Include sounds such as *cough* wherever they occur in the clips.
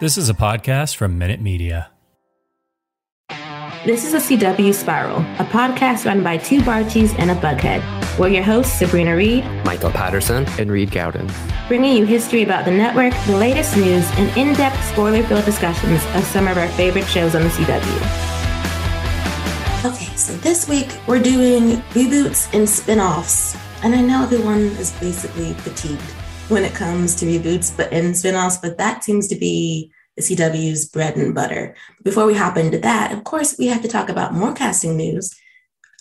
This is a podcast from Minute Media. This is a CW Spiral, a podcast run by two Barties and a Bughead. We're your hosts, Sabrina Reed, Michael Patterson, and Reed Gaudens, bringing you history about the network, the latest news, and in depth spoiler filled discussions of some of our favorite shows on the CW. Okay, so this week we're doing reboots and spin offs. And I know everyone is basically fatigued when it comes to reboots but and spin-offs, but that seems to be the CW's bread and butter. Before we hop into that, of course, we have to talk about more casting news.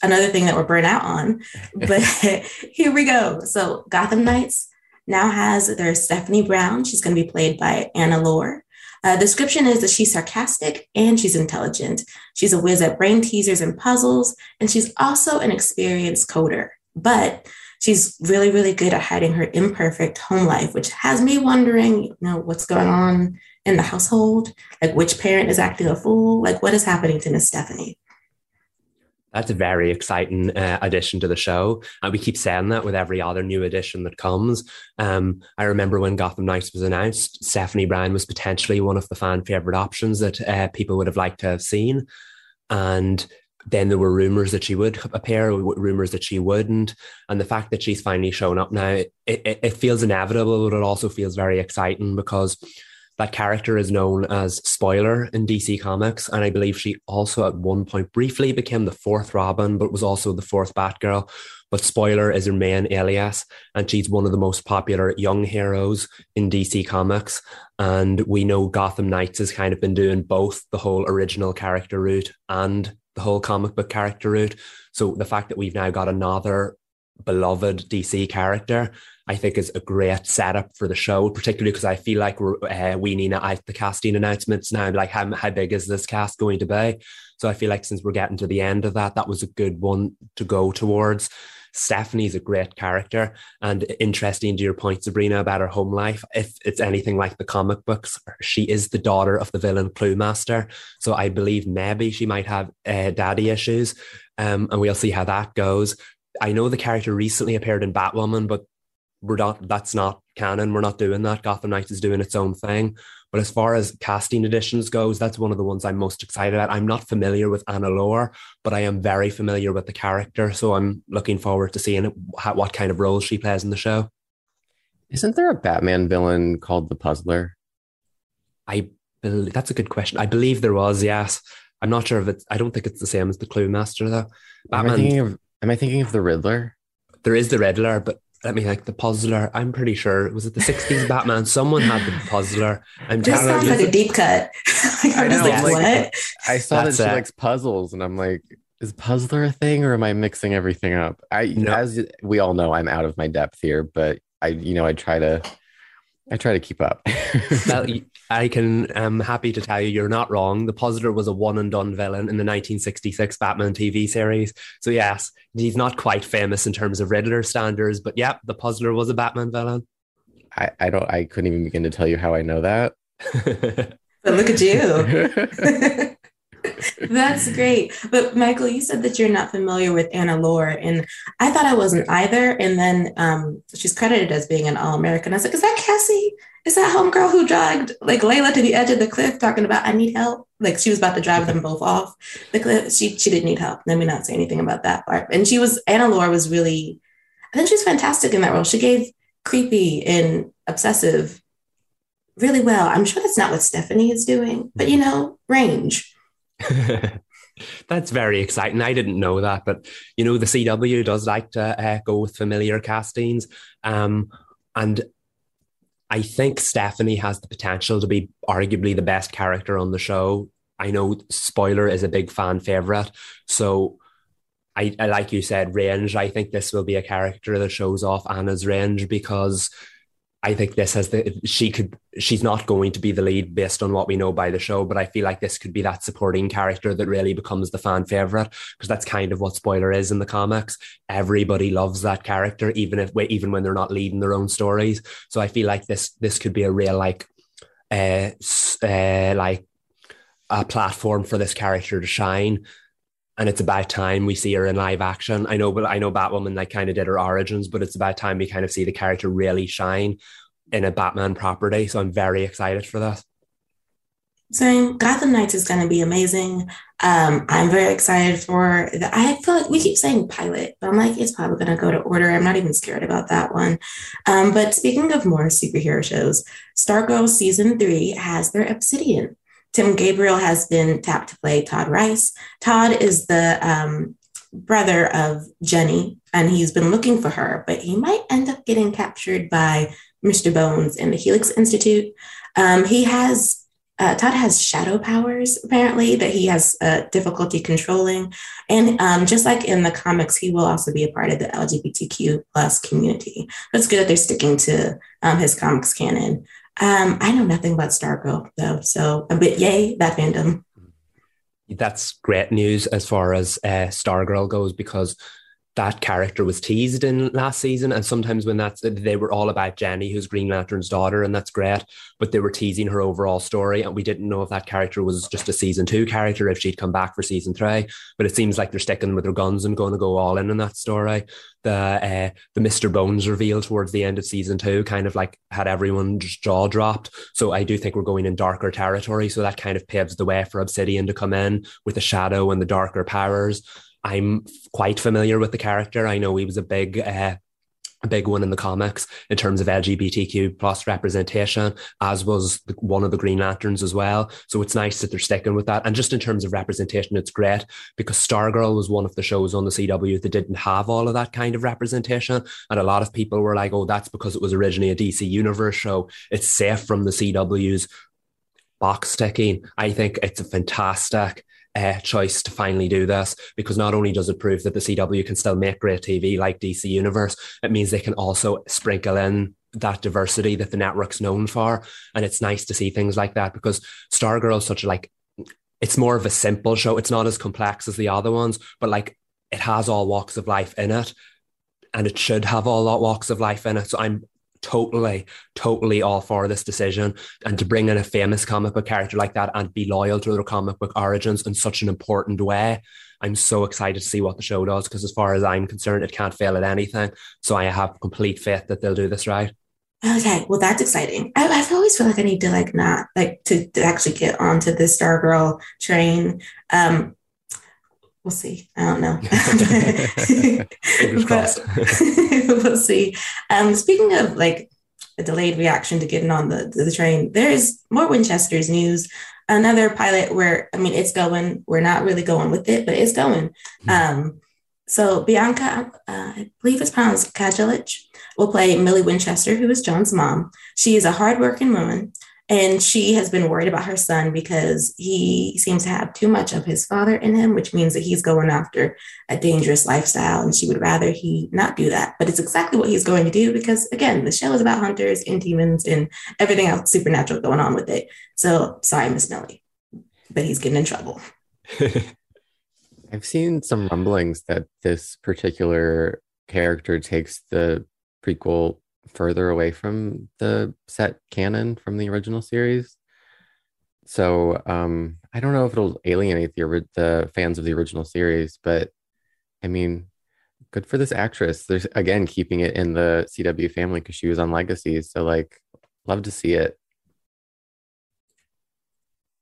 Another thing that we're burnt out on, *laughs* but *laughs* here we go. So Gotham Knights now has their Stephanie Brown. She's going to be played by Anna Lore. Uh, description is that she's sarcastic and she's intelligent. She's a whiz at brain teasers and puzzles, and she's also an experienced coder. But she's really, really good at hiding her imperfect home life, which has me wondering, you know, what's going on in the household? Like which parent is acting a fool? Like what is happening to Miss Stephanie? That's a very exciting uh, addition to the show. And we keep saying that with every other new addition that comes. Um, I remember when Gotham Knights was announced, Stephanie Brown was potentially one of the fan favorite options that uh, people would have liked to have seen. And then there were rumors that she would appear, rumors that she wouldn't, and the fact that she's finally shown up now, it, it, it, feels inevitable, but it also feels very exciting because that character is known as Spoiler in DC Comics, and I believe she also at one point briefly became the fourth Robin, but was also the fourth Batgirl. But Spoiler is her main alias, and she's one of the most popular young heroes in DC Comics. And we know Gotham Knights has kind of been doing both the whole original character route and the whole comic book character route. So the fact that we've now got another beloved DC character, I think is a great setup for the show, particularly because I feel like we're uh, weaning out the casting announcements now. Like, how, how big is this cast going to be? So I feel like since we're getting to the end of that, that was a good one to go towards. Stephanie's a great character and interesting to your point, Sabrina, about her home life. If it's anything like the comic books, she is the daughter of the villain Cluemaster. So I believe maybe she might have uh, daddy issues. Um, and we'll see how that goes. I know the character recently appeared in Batwoman, but we're not that's not canon. We're not doing that. Gotham Knights is doing its own thing. But as far as casting editions goes, that's one of the ones I'm most excited about. I'm not familiar with Anna Lore, but I am very familiar with the character. So I'm looking forward to seeing what kind of role she plays in the show. Isn't there a Batman villain called the Puzzler? I believe that's a good question. I believe there was, yes. I'm not sure if it's, I don't think it's the same as the Clue Master though. Batman, am I thinking of, am I thinking of the Riddler? There is the Riddler, but let me think. The Puzzler. I'm pretty sure was it the '60s *laughs* Batman. Someone had the Puzzler. I'm this sounds like a deep cut. *laughs* like, I know. Like, what? I saw That's that she it. likes puzzles, and I'm like, is Puzzler a thing, or am I mixing everything up? I, no. as we all know, I'm out of my depth here, but I, you know, I try to I try to keep up. *laughs* well, I can. I'm happy to tell you, you're not wrong. The Puzzler was a one and done villain in the 1966 Batman TV series. So yes, he's not quite famous in terms of Riddler standards, but yeah, the Puzzler was a Batman villain. I, I don't. I couldn't even begin to tell you how I know that. *laughs* but look at you. *laughs* *laughs* That's great. But Michael, you said that you're not familiar with Anna Lore, and I thought I wasn't either. And then um, she's credited as being an All American. I was like, is that Cassie? Is that homegirl who dragged like Layla to the edge of the cliff talking about I need help? Like she was about to drive them both off the cliff. She she didn't need help. Let me not say anything about that part. And she was Anna Lore was really, I think she's fantastic in that role. She gave creepy and obsessive really well. I'm sure that's not what Stephanie is doing, but you know, range. *laughs* That's very exciting. I didn't know that, but you know, the CW does like to uh, go with familiar castings. Um, and I think Stephanie has the potential to be arguably the best character on the show. I know spoiler is a big fan favorite. So I, I, like you said, range. I think this will be a character that shows off Anna's range because I think this has the she could she's not going to be the lead based on what we know by the show, but I feel like this could be that supporting character that really becomes the fan favorite because that's kind of what spoiler is in the comics. Everybody loves that character, even if even when they're not leading their own stories. So I feel like this this could be a real like uh, uh like a platform for this character to shine and it's about time we see her in live action. I know, but I know Batwoman like kind of did her origins, but it's about time we kind of see the character really shine in a Batman property. So I'm very excited for that. Same. Gotham Knights is going to be amazing. Um, I'm very excited for the. I feel like we keep saying pilot, but I'm like, it's probably going to go to order. I'm not even scared about that one. Um, but speaking of more superhero shows, Stargirl season three has their Obsidian Tim Gabriel has been tapped to play Todd Rice. Todd is the um, brother of Jenny, and he's been looking for her, but he might end up getting captured by Mr. Bones in the Helix Institute. Um, he has uh, Todd has shadow powers apparently that he has uh, difficulty controlling, and um, just like in the comics, he will also be a part of the LGBTQ plus community. But it's good that they're sticking to um, his comics canon. Um, I know nothing about Stargirl though, so a bit yay that fandom. That's great news as far as uh, Stargirl goes because that character was teased in last season. And sometimes when that's they were all about Jenny, who's Green Lantern's daughter, and that's great. But they were teasing her overall story, and we didn't know if that character was just a season two character, if she'd come back for season three. But it seems like they're sticking with their guns and going to go all in in that story. The uh, the Mr. Bones reveal towards the end of season two kind of like had everyone's jaw dropped. So I do think we're going in darker territory. So that kind of paves the way for Obsidian to come in with the shadow and the darker powers. I'm quite familiar with the character. I know he was a big uh, a big one in the comics in terms of LGBTQ plus representation, as was one of the Green Lanterns as well. So it's nice that they're sticking with that. And just in terms of representation, it's great because Stargirl was one of the shows on the CW that didn't have all of that kind of representation. And a lot of people were like, oh, that's because it was originally a DC Universe show. It's safe from the CW's box ticking. I think it's a fantastic uh, choice to finally do this because not only does it prove that the CW can still make great TV like DC Universe, it means they can also sprinkle in that diversity that the network's known for. And it's nice to see things like that because Stargirl is such a like, it's more of a simple show. It's not as complex as the other ones, but like it has all walks of life in it. And it should have all walks of life in it. So I'm totally, totally all for this decision. And to bring in a famous comic book character like that and be loyal to their comic book origins in such an important way. I'm so excited to see what the show does because, as far as I'm concerned, it can't fail at anything. So I have complete faith that they'll do this right. Okay, well that's exciting. I, I always feel like I need to like not like to, to actually get onto the Stargirl train. Um, we'll see. I don't know. *laughs* *laughs* but, *laughs* we'll see. Um, speaking of like a delayed reaction to getting on the, the train, there is more Winchester's news. Another pilot where, I mean, it's going, we're not really going with it, but it's going. Mm-hmm. Um, so Bianca, uh, I believe it's pronounced Kajlich, will play Millie Winchester, who is John's mom. She is a hardworking woman and she has been worried about her son because he seems to have too much of his father in him, which means that he's going after a dangerous lifestyle. And she would rather he not do that. But it's exactly what he's going to do because, again, the show is about hunters and demons and everything else supernatural going on with it. So sorry, Miss Millie, but he's getting in trouble. *laughs* I've seen some rumblings that this particular character takes the prequel further away from the set canon from the original series. So um, I don't know if it'll alienate the the fans of the original series, but I mean, good for this actress. There's again keeping it in the CW family because she was on Legacy. So like, love to see it.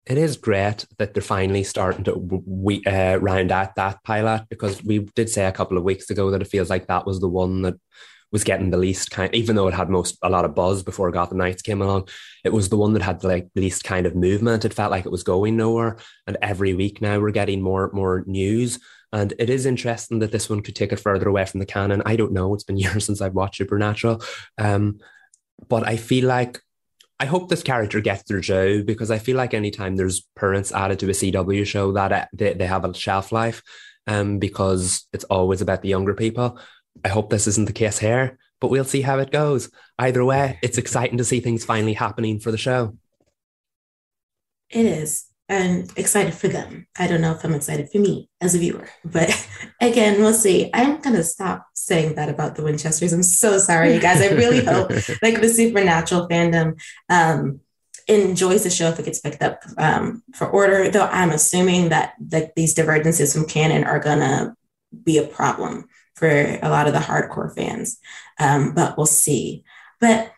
It is great that they're finally starting to we uh, round out that pilot because we did say a couple of weeks ago that it feels like that was the one that was getting the least kind, even though it had most a lot of buzz before Gotham Knights came along. It was the one that had the like least kind of movement. It felt like it was going nowhere. And every week now we're getting more more news. And it is interesting that this one could take it further away from the canon. I don't know. It's been *laughs* years since I've watched Supernatural. Um, but I feel like I hope this character gets their due because I feel like anytime there's parents added to a CW show that uh, they, they have a shelf life um, because it's always about the younger people. I hope this isn't the case here, but we'll see how it goes. Either way, it's exciting to see things finally happening for the show. It is. And excited for them. I don't know if I'm excited for me as a viewer, but *laughs* again, we'll see. I'm going to stop saying that about the Winchesters. I'm so sorry, you guys. I really hope *laughs* like the supernatural fandom um, enjoys the show if it gets picked up um, for order, though I'm assuming that like these divergences from canon are going to be a problem for a lot of the hardcore fans. Um, but we'll see. But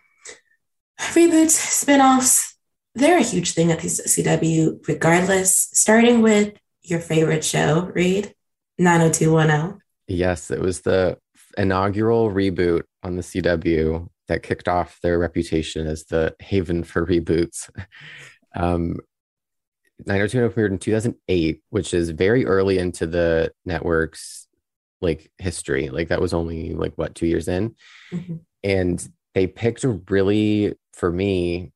reboots, spin-offs, they're a huge thing at the CW, regardless, starting with your favorite show, Reed, 90210. Yes, it was the inaugural reboot on the CW that kicked off their reputation as the haven for reboots. *laughs* Um, 90210 appeared in 2008, which is very early into the network's like history. Like that was only like what two years in, mm-hmm. and they picked a really for me.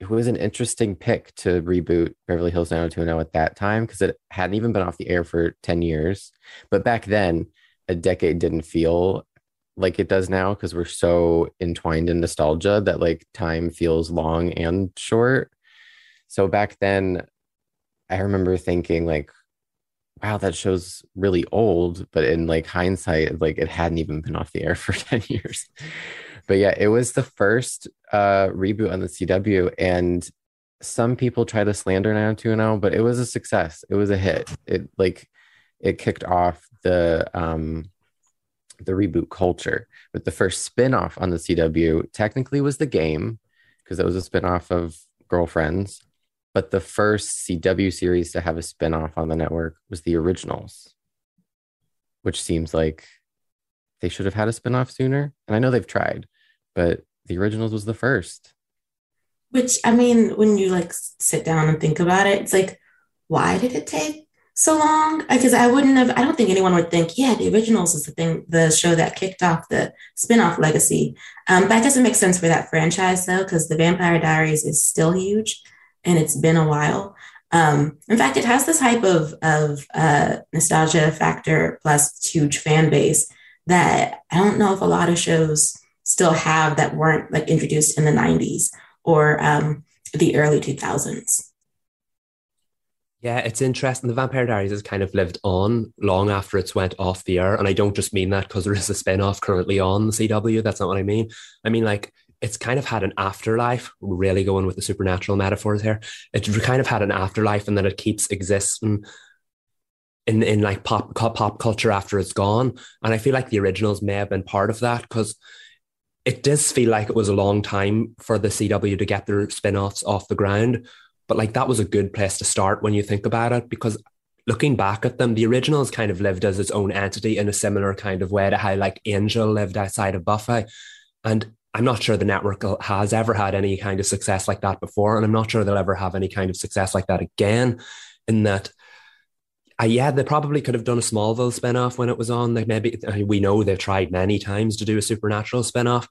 It was an interesting pick to reboot Beverly Hills 90210 at that time because it hadn't even been off the air for 10 years. But back then, a decade didn't feel like it does now because we're so entwined in nostalgia that like time feels long and short. So back then, I remember thinking like, wow, that show's really old, but in like hindsight, like it hadn't even been off the air *laughs* for 10 years. but yeah, it was the first uh reboot on the CW and some people try to slander now too now, but it was a success. It was a hit. It like it kicked off the um the reboot culture. But the first spin-off on the CW technically was the game because it was a spin-off of Girlfriends but the first CW series to have a spinoff on the network was the originals, which seems like they should have had a spinoff sooner. And I know they've tried, but the originals was the first. Which I mean, when you like sit down and think about it, it's like, why did it take so long? Because I wouldn't have. I don't think anyone would think, yeah, the originals is the thing, the show that kicked off the spinoff legacy. Um, that doesn't make sense for that franchise though, because the Vampire Diaries is still huge and it's been a while. Um, in fact, it has this type of, of uh, nostalgia factor plus huge fan base that I don't know if a lot of shows still have that weren't like introduced in the 90s or um, the early 2000s. Yeah, it's interesting. The Vampire Diaries has kind of lived on long after it's went off the air. And I don't just mean that because there is a spin off currently on the CW. That's not what I mean. I mean, like, it's kind of had an afterlife, really going with the supernatural metaphors here. It's kind of had an afterlife and that it keeps existing in, in like pop pop culture after it's gone. And I feel like the originals may have been part of that because it does feel like it was a long time for the CW to get their spin-offs off the ground. But like that was a good place to start when you think about it, because looking back at them, the originals kind of lived as its own entity in a similar kind of way to how like Angel lived outside of Buffy. And I'm not sure the network has ever had any kind of success like that before, and I'm not sure they'll ever have any kind of success like that again. In that, uh, yeah, they probably could have done a Smallville spinoff when it was on. Like maybe we know they've tried many times to do a Supernatural spinoff.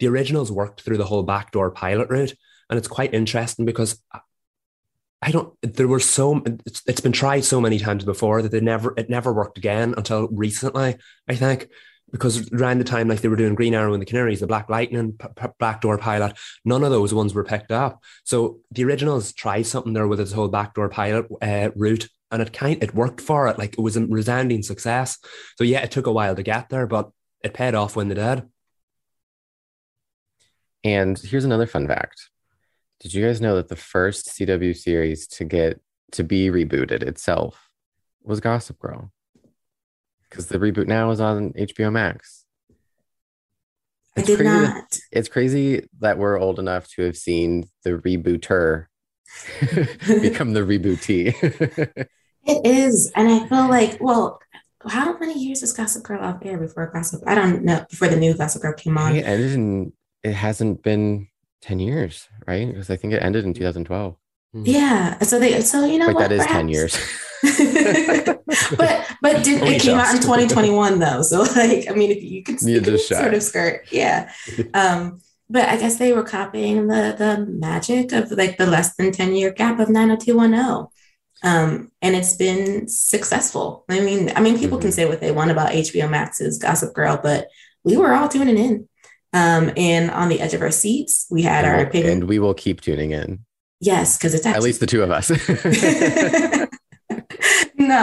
The originals worked through the whole backdoor pilot route, and it's quite interesting because I don't. There were so it's, it's been tried so many times before that they never it never worked again until recently. I think because around the time like they were doing Green Arrow and the Canaries, the Black Lightning, P- P- Backdoor Pilot, none of those ones were picked up. So the originals tried something there with its whole Backdoor Pilot uh, route, and it kind it worked for it. Like it was a resounding success. So yeah, it took a while to get there, but it paid off when they did. And here's another fun fact: Did you guys know that the first CW series to get to be rebooted itself was Gossip Girl? Because the reboot now is on HBO Max. It's I did crazy not. That, it's crazy that we're old enough to have seen the rebooter *laughs* become the rebootee. *laughs* it is, and I feel like, well, how many years was Gossip Girl off air before Gossip? I don't know before the new Gossip Girl came on. It ended in. It hasn't been ten years, right? Because I think it ended in 2012. Hmm. Yeah. So they. So you know like what? That is Perhaps. ten years. *laughs* but but *laughs* did, it came out in 2021 though. So like I mean, if you could, *laughs* you could sort of skirt, yeah. Um, but I guess they were copying the the magic of like the less than 10 year gap of 90210 um, and it's been successful. I mean, I mean, people mm-hmm. can say what they want about HBO Max's Gossip Girl, but we were all tuning in. Um, and on the edge of our seats, we had and our opinion, and we will keep tuning in. Yes, because it's actually- at least the two of us. *laughs* no,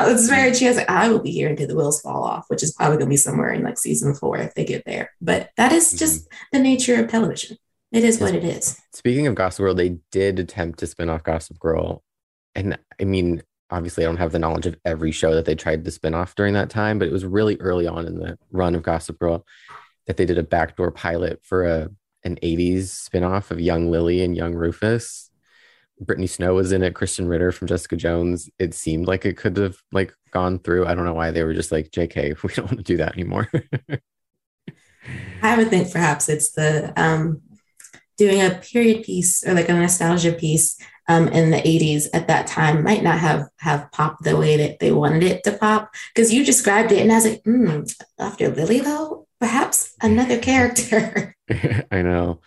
it's *laughs* very true. Like, I will be here until the wheels fall off, which is probably going to be somewhere in like season four if they get there. But that is just mm-hmm. the nature of television. It is what it is. Speaking of Gossip Girl, they did attempt to spin off Gossip Girl and I mean, obviously, I don't have the knowledge of every show that they tried to spin off during that time, but it was really early on in the run of Gossip Girl that they did a backdoor pilot for a an 80s spinoff of Young Lily and Young Rufus. Brittany Snow was in it, Krysten Ritter from Jessica Jones. It seemed like it could have like gone through. I don't know why they were just like, JK, *laughs* we don't want to do that anymore. I would think perhaps it's the um doing a period piece or like a nostalgia piece um, in the 80s at that time might not have have popped the way that they wanted it to pop because you described it and I was like, hmm, after Lily though, perhaps another character. *laughs* I know.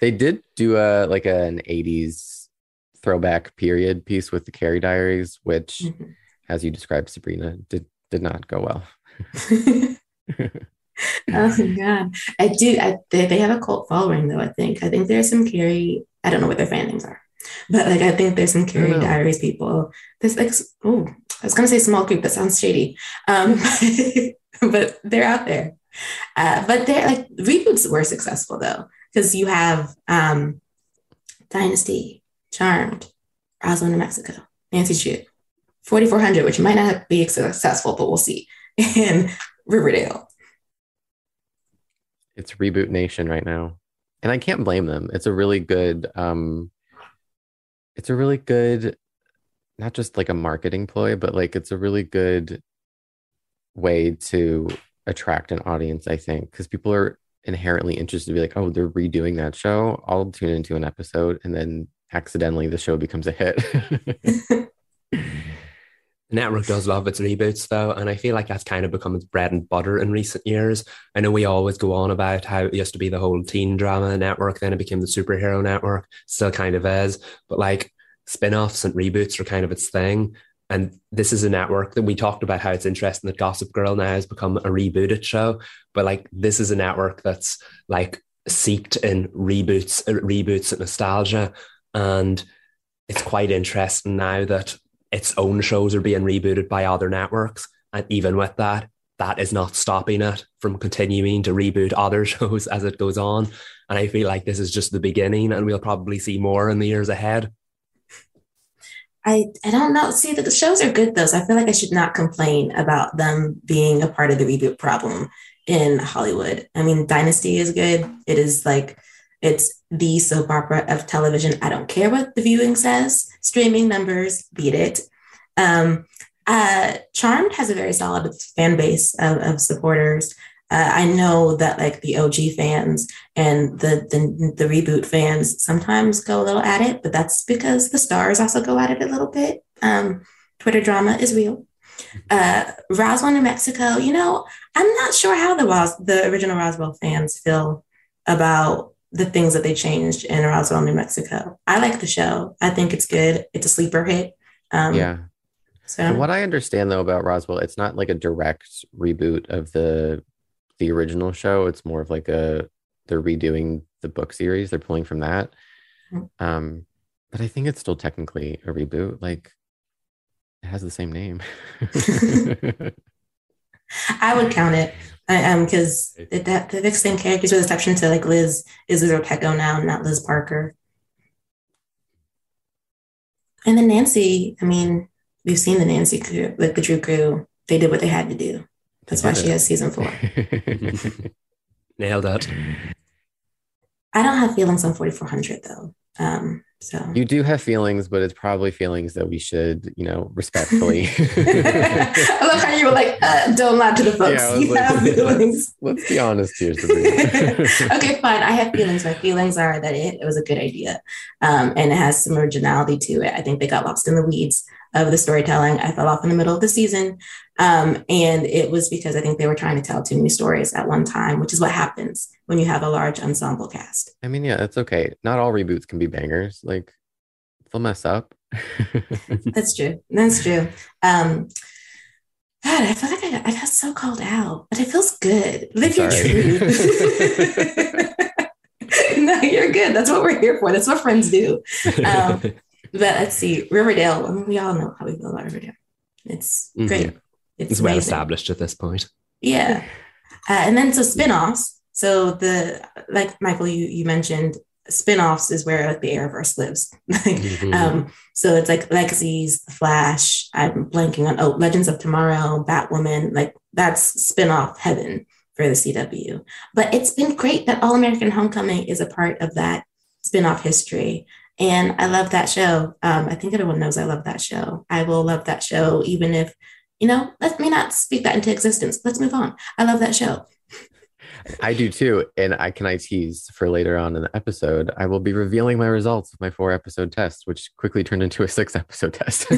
They did do a like an 80s throwback period piece with the Carrie Diaries, which, mm-hmm. as you described, Sabrina, did did not go well. *laughs* oh god, I do. I, they, they have a cult following though. I think. I think there's some Carrie. I don't know what their fan names are, but like I think there's some Carrie Diaries people. There's like oh, I was gonna say small group. That sounds shady. Um, *laughs* but they're out there. Uh, but they're like reboots were successful though because you have um, Dynasty, Charmed, Roswell, New Mexico, Nancy Drew, 4400, which might not be successful, but we'll see, *laughs* and Riverdale. It's Reboot Nation right now. And I can't blame them. It's a really good um it's a really good not just like a marketing ploy, but like it's a really good way to attract an audience, I think, because people are inherently interested to be like, oh, they're redoing that show. I'll tune into an episode and then accidentally the show becomes a hit. *laughs* *laughs* The network does love its reboots though, and I feel like that's kind of become its bread and butter in recent years. I know we always go on about how it used to be the whole teen drama network, then it became the superhero network, still kind of is, but like spin-offs and reboots are kind of its thing. And this is a network that we talked about how it's interesting that Gossip Girl now has become a rebooted show, but like this is a network that's like seeked in reboots, uh, reboots and nostalgia, and it's quite interesting now that its own shows are being rebooted by other networks. And even with that, that is not stopping it from continuing to reboot other *laughs* shows as it goes on. And I feel like this is just the beginning, and we'll probably see more in the years ahead. I, I don't know. See, the shows are good though. So I feel like I should not complain about them being a part of the reboot problem in Hollywood. I mean, Dynasty is good. It is like it's the soap opera of television. I don't care what the viewing says. Streaming numbers beat it. Um, uh, Charmed has a very solid fan base of, of supporters. Uh, I know that like the OG fans and the, the, the reboot fans sometimes go a little at it, but that's because the stars also go at it a little bit. Um, Twitter drama is real. Uh, Roswell, New Mexico. You know, I'm not sure how the Ros- the original Roswell fans feel about the things that they changed in Roswell, New Mexico. I like the show. I think it's good. It's a sleeper hit. Um, yeah. So From what I understand though about Roswell, it's not like a direct reboot of the the original show. It's more of like a they're redoing the book series. They're pulling from that. Mm-hmm. Um, but I think it's still technically a reboot. Like it has the same name. *laughs* I would count it um because that the same characters with exception to like Liz is Liz Ortecho now, not Liz Parker. And then Nancy, I mean, we've seen the Nancy crew, like the Drew crew. They did what they had to do. That's why she has season four. *laughs* Nailed that. I don't have feelings on 4400 though. Um, so you do have feelings, but it's probably feelings that we should, you know, respectfully. *laughs* I love how you were like, uh, "Don't lie to the folks." Yeah, you like, have *laughs* feelings. Let's, let's, be honest here, *laughs* okay, fine. I have feelings. My feelings are that it, it was a good idea, um, and it has some originality to it. I think they got lost in the weeds of the storytelling. I fell off in the middle of the season. Um, and it was because I think they were trying to tell too many stories at one time, which is what happens when you have a large ensemble cast. I mean, yeah, it's okay. Not all reboots can be bangers. Like they'll mess up. *laughs* That's true. That's true. Um, God, I feel like I got, I got so called out, but it feels good. Live your truth. *laughs* *laughs* no, you're good. That's what we're here for. That's what friends do. Um, but let's see, Riverdale. I mean, we all know how we feel about Riverdale. It's mm-hmm. great. Mm-hmm. It's, it's well established at this point. Yeah. Uh, and then so spin-offs. So the like Michael, you you mentioned spin-offs is where like the Arrowverse lives. *laughs* mm-hmm. um, so it's like Legacies, Flash. I'm blanking on oh Legends of Tomorrow, Batwoman. Like that's spin-off heaven for the CW. But it's been great that All American Homecoming is a part of that spin-off history. And I love that show. Um, I think everyone knows I love that show. I will love that show, even if, you know, let me not speak that into existence. Let's move on. I love that show. I do too. And I can I tease for later on in the episode, I will be revealing my results of my four episode test, which quickly turned into a six *laughs* episode test. *laughs*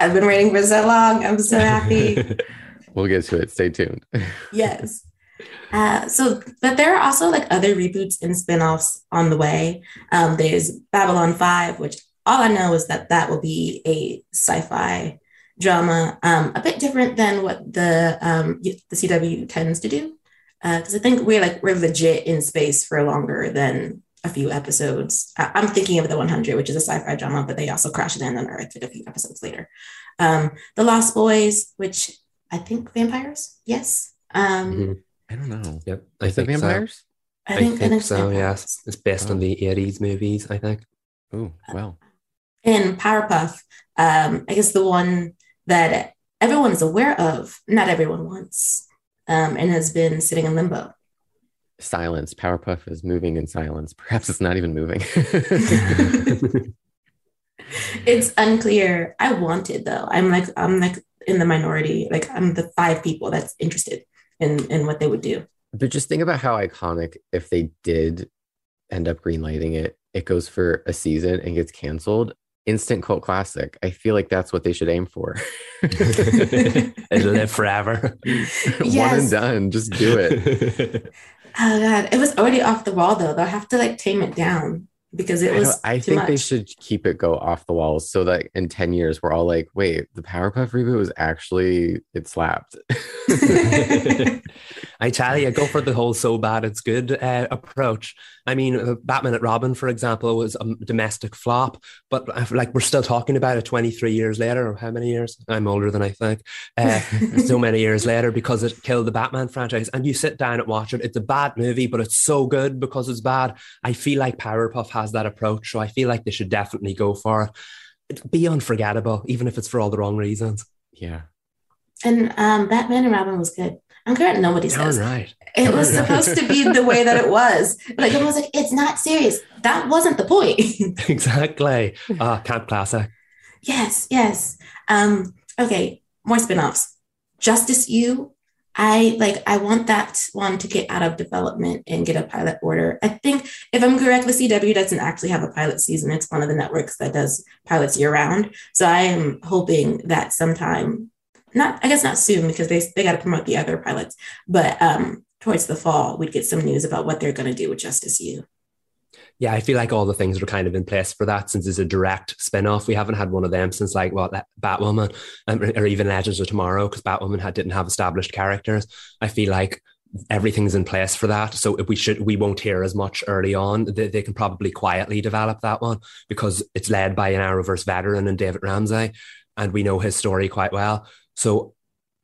I've been waiting for so long. I'm so happy. *laughs* we'll get to it. Stay tuned. yes. Uh, so, but there are also like other reboots and spinoffs on the way. Um, there's Babylon 5, which all I know is that that will be a sci fi drama, um, a bit different than what the, um, the CW tends to do. Because uh, I think we're like, we're legit in space for longer than a few episodes. I- am thinking of The 100, which is a sci fi drama, but they also crash it in on Earth a few episodes later. Um, the Lost Boys, which I think vampires, yes. Um, mm-hmm I don't know. Yep. I Is think vampires? So. I think, I think, I think so, yes. It's based oh. on the 80s movies, I think. Oh, wow. And Powerpuff, um, I guess the one that everyone is aware of, not everyone wants, um, and has been sitting in limbo. Silence. Powerpuff is moving in silence. Perhaps it's not even moving. *laughs* it's unclear. I want it though. I'm like, I'm like in the minority. Like I'm the five people that's interested in in what they would do. But just think about how iconic if they did end up greenlighting it, it goes for a season and gets canceled. Instant cult classic. I feel like that's what they should aim for. *laughs* It'll live forever. Yes. *laughs* One and done. Just do it. *laughs* Oh god, it was already off the wall though. They'll have to like tame it down because it was. I, I think much. they should keep it go off the walls so that in 10 years we're all like, wait, the Powerpuff reboot was actually it slapped. I tell you, go for the whole so bad it's good uh, approach. I mean, uh, Batman and Robin, for example, was a domestic flop, but like we're still talking about it 23 years later, or how many years? I'm older than I think. Uh, *laughs* so many years later because it killed the Batman franchise. And you sit down and watch it. It's a bad movie, but it's so good because it's bad. I feel like Powerpuff has that approach, so I feel like they should definitely go for it. It'd be unforgettable, even if it's for all the wrong reasons. Yeah. And um, Batman and Robin was good. I'm correct. Nobody says. right. It was *laughs* supposed to be the way that it was. Like I was like, it's not serious. That wasn't the point. *laughs* exactly. Ah, uh, camp classic. Yes, yes. Um, okay, more spin-offs. Justice U. I like I want that one to get out of development and get a pilot order. I think if I'm correct, the CW doesn't actually have a pilot season. It's one of the networks that does pilots year round. So I am hoping that sometime not I guess not soon because they they got to promote the other pilots, but um, towards the fall we'd get some news about what they're going to do with Justice U. Yeah, I feel like all the things are kind of in place for that since it's a direct spin-off. We haven't had one of them since like what Batwoman um, or even Legends of Tomorrow because Batwoman had didn't have established characters. I feel like everything's in place for that. So if we should, we won't hear as much early on. They, they can probably quietly develop that one because it's led by an Arrowverse veteran and David Ramsey, and we know his story quite well. So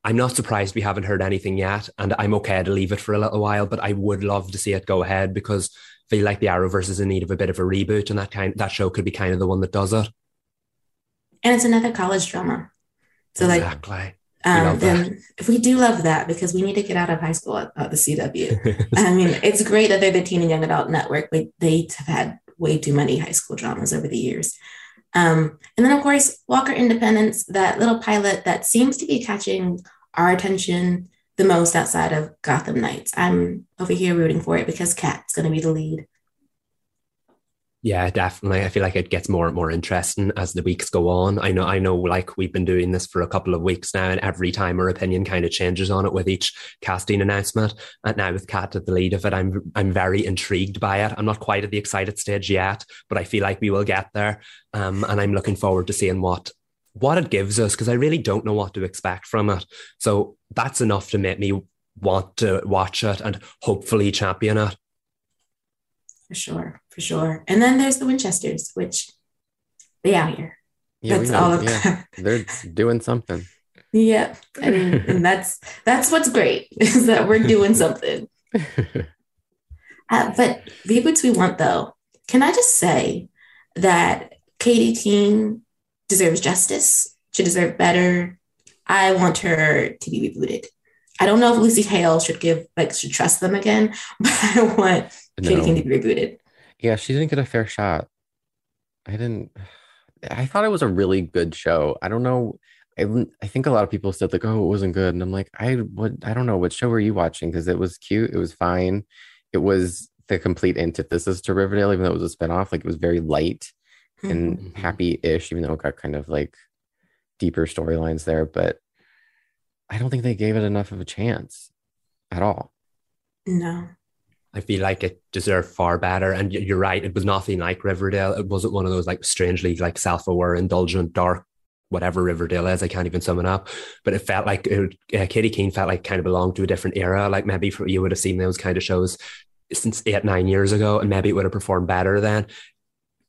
I'm not surprised we haven't heard anything yet, and I'm okay to leave it for a little while. But I would love to see it go ahead because I feel like the Arrowverse is in need of a bit of a reboot, and that kind that show could be kind of the one that does it. And it's another college drama, so exactly. like Um, then if we do love that because we need to get out of high school at, at the CW. *laughs* I mean, it's great that they're the teen and young adult network, but they have had way too many high school dramas over the years. Um, and then, of course, Walker Independence, that little pilot that seems to be catching our attention the most outside of Gotham Knights. I'm over here rooting for it because Kat's going to be the lead. Yeah, definitely. I feel like it gets more and more interesting as the weeks go on. I know, I know, like we've been doing this for a couple of weeks now, and every time our opinion kind of changes on it with each casting announcement. And now with Kat at the lead of it, I'm I'm very intrigued by it. I'm not quite at the excited stage yet, but I feel like we will get there. Um, and I'm looking forward to seeing what what it gives us because I really don't know what to expect from it. So that's enough to make me want to watch it and hopefully champion it. For sure, for sure. And then there's the Winchesters, which they out here. Yeah, that's all of yeah. *laughs* They're doing something. Yeah. I mean, and that's that's what's great *laughs* is that we're doing *laughs* something. Uh, but reboots we want though. Can I just say that Katy Keene deserves justice. She deserves better. I want her to be rebooted. I don't know if Lucy Hale should give like should trust them again, *laughs* but I want no. Katy Keene to be rebooted. Yeah, she didn't get a fair shot. I didn't. I thought it was a really good show. I don't know. I, I think a lot of people said like, oh, it wasn't good, and I'm like, I what I don't know what show were you watching because it was cute, it was fine, it was the complete antithesis to Riverdale, even though it was a spinoff. Like it was very light and *laughs* mm-hmm. happy-ish, even though it got kind of like deeper storylines there. But I don't think they gave it enough of a chance at all. No. I feel like it deserved far better. And you're right, it was nothing like Riverdale. It wasn't one of those like strangely like self-aware, indulgent, dark, whatever Riverdale is. I can't even sum it up. But it felt like it, uh, Katy Keene felt like kind of belonged to a different era. Like maybe for, you would have seen those kind of shows since eight nine years ago, and maybe it would have performed better then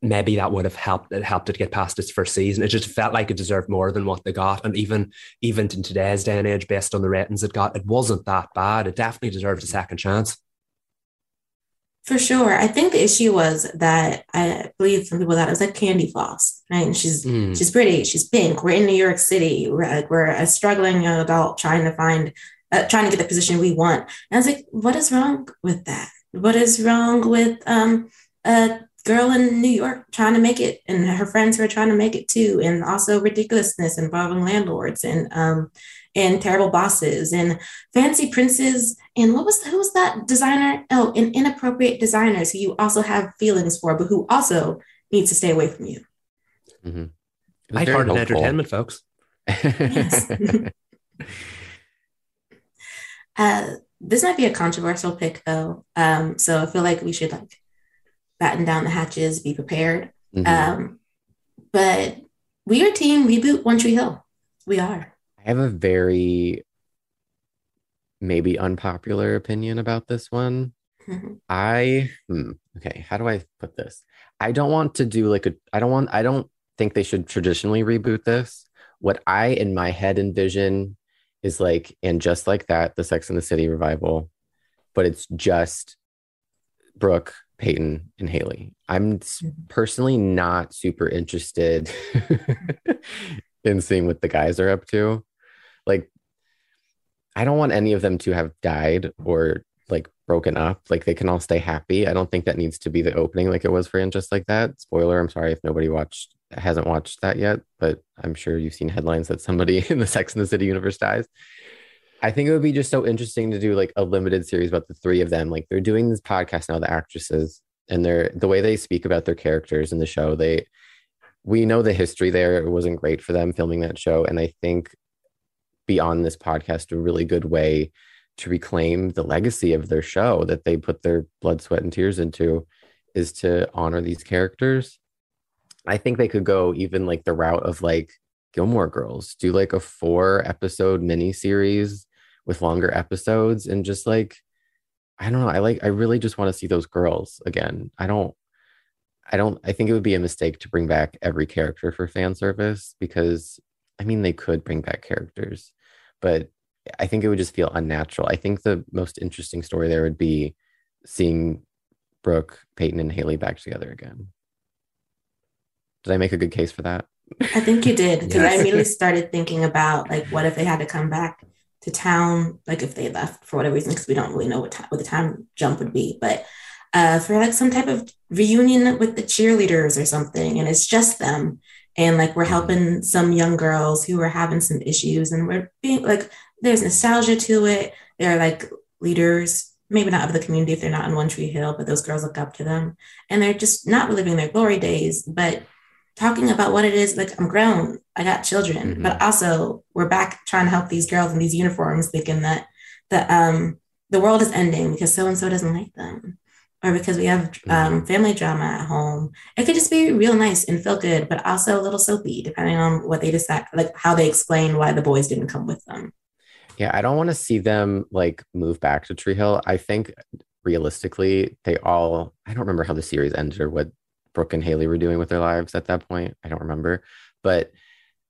maybe that would have helped it helped it get past its first season. It just felt like it deserved more than what they got. And even even in today's day and age, based on the ratings it got, it wasn't that bad. It definitely deserved a second chance. For sure. I think the issue was that I believe some people that it was like candy floss, right? And she's mm. she's pretty, she's pink. We're in New York City. We're, like, we're a struggling young adult trying to find uh, trying to get the position we want. And I was like, what is wrong with that? What is wrong with um uh girl in New York trying to make it, and her friends who are trying to make it too, and also ridiculousness involving landlords and um, and terrible bosses and fancy princes and what was who was that designer? Oh, and inappropriate designers who you also have feelings for, but who also needs to stay away from you. Mm-hmm. Lighthearted entertainment, folks. yes. *laughs* uh, this might be a controversial pick, though. Um, so I feel like we should like batten down the hatches, be prepared. Mm-hmm. Um, but we are team reboot One Tree Hill. We are. I have a very maybe unpopular opinion about this one. Mm-hmm. I hmm, okay, how do I put this? I don't want to do like a I don't want I don't think they should traditionally reboot this. What I in my head envision is like and just like that the Sex and the City revival, but it's just Brooke Peyton and Haley. I'm mm-hmm. personally not super interested *laughs* in seeing what the guys are up to. Like, I don't want any of them to have died or like broken up. Like, they can all stay happy. I don't think that needs to be the opening like it was for And Just Like That. Spoiler, I'm sorry if nobody watched, hasn't watched that yet, but I'm sure you've seen headlines that somebody *laughs* in the Sex and the City universe dies. I think it would be just so interesting to do like a limited series about the three of them. Like they're doing this podcast now, the actresses, and they're the way they speak about their characters in the show. They we know the history there. It wasn't great for them filming that show. And I think beyond this podcast, a really good way to reclaim the legacy of their show that they put their blood, sweat, and tears into is to honor these characters. I think they could go even like the route of like Gilmore Girls, do like a four episode mini series with longer episodes and just like I don't know. I like I really just want to see those girls again. I don't I don't I think it would be a mistake to bring back every character for fan service because I mean they could bring back characters, but I think it would just feel unnatural. I think the most interesting story there would be seeing Brooke, Peyton, and Haley back together again. Did I make a good case for that? I think you did because yes. I immediately started thinking about like, what if they had to come back to town, like if they left for whatever reason, because we don't really know what, time, what the time jump would be, but uh, for like some type of reunion with the cheerleaders or something, and it's just them, and like we're mm-hmm. helping some young girls who are having some issues, and we're being like, there's nostalgia to it. They're like leaders maybe not of the community if they're not in One Tree Hill, but those girls look up to them. And they're just not reliving their glory days, but talking about what it is like I'm grown, I got children, mm-hmm. but also we're back trying to help these girls in these uniforms, thinking that the um the world is ending because so and so doesn't like them. Or because we have mm-hmm. um, family drama at home, it could just be real nice and feel good, but also a little soapy, depending on what they decide, like how they explain why the boys didn't come with them. Yeah, I don't want to see them like move back to Tree Hill. I think realistically, they all, I don't remember how the series ended or what Brooke and Haley were doing with their lives at that point. I don't remember, but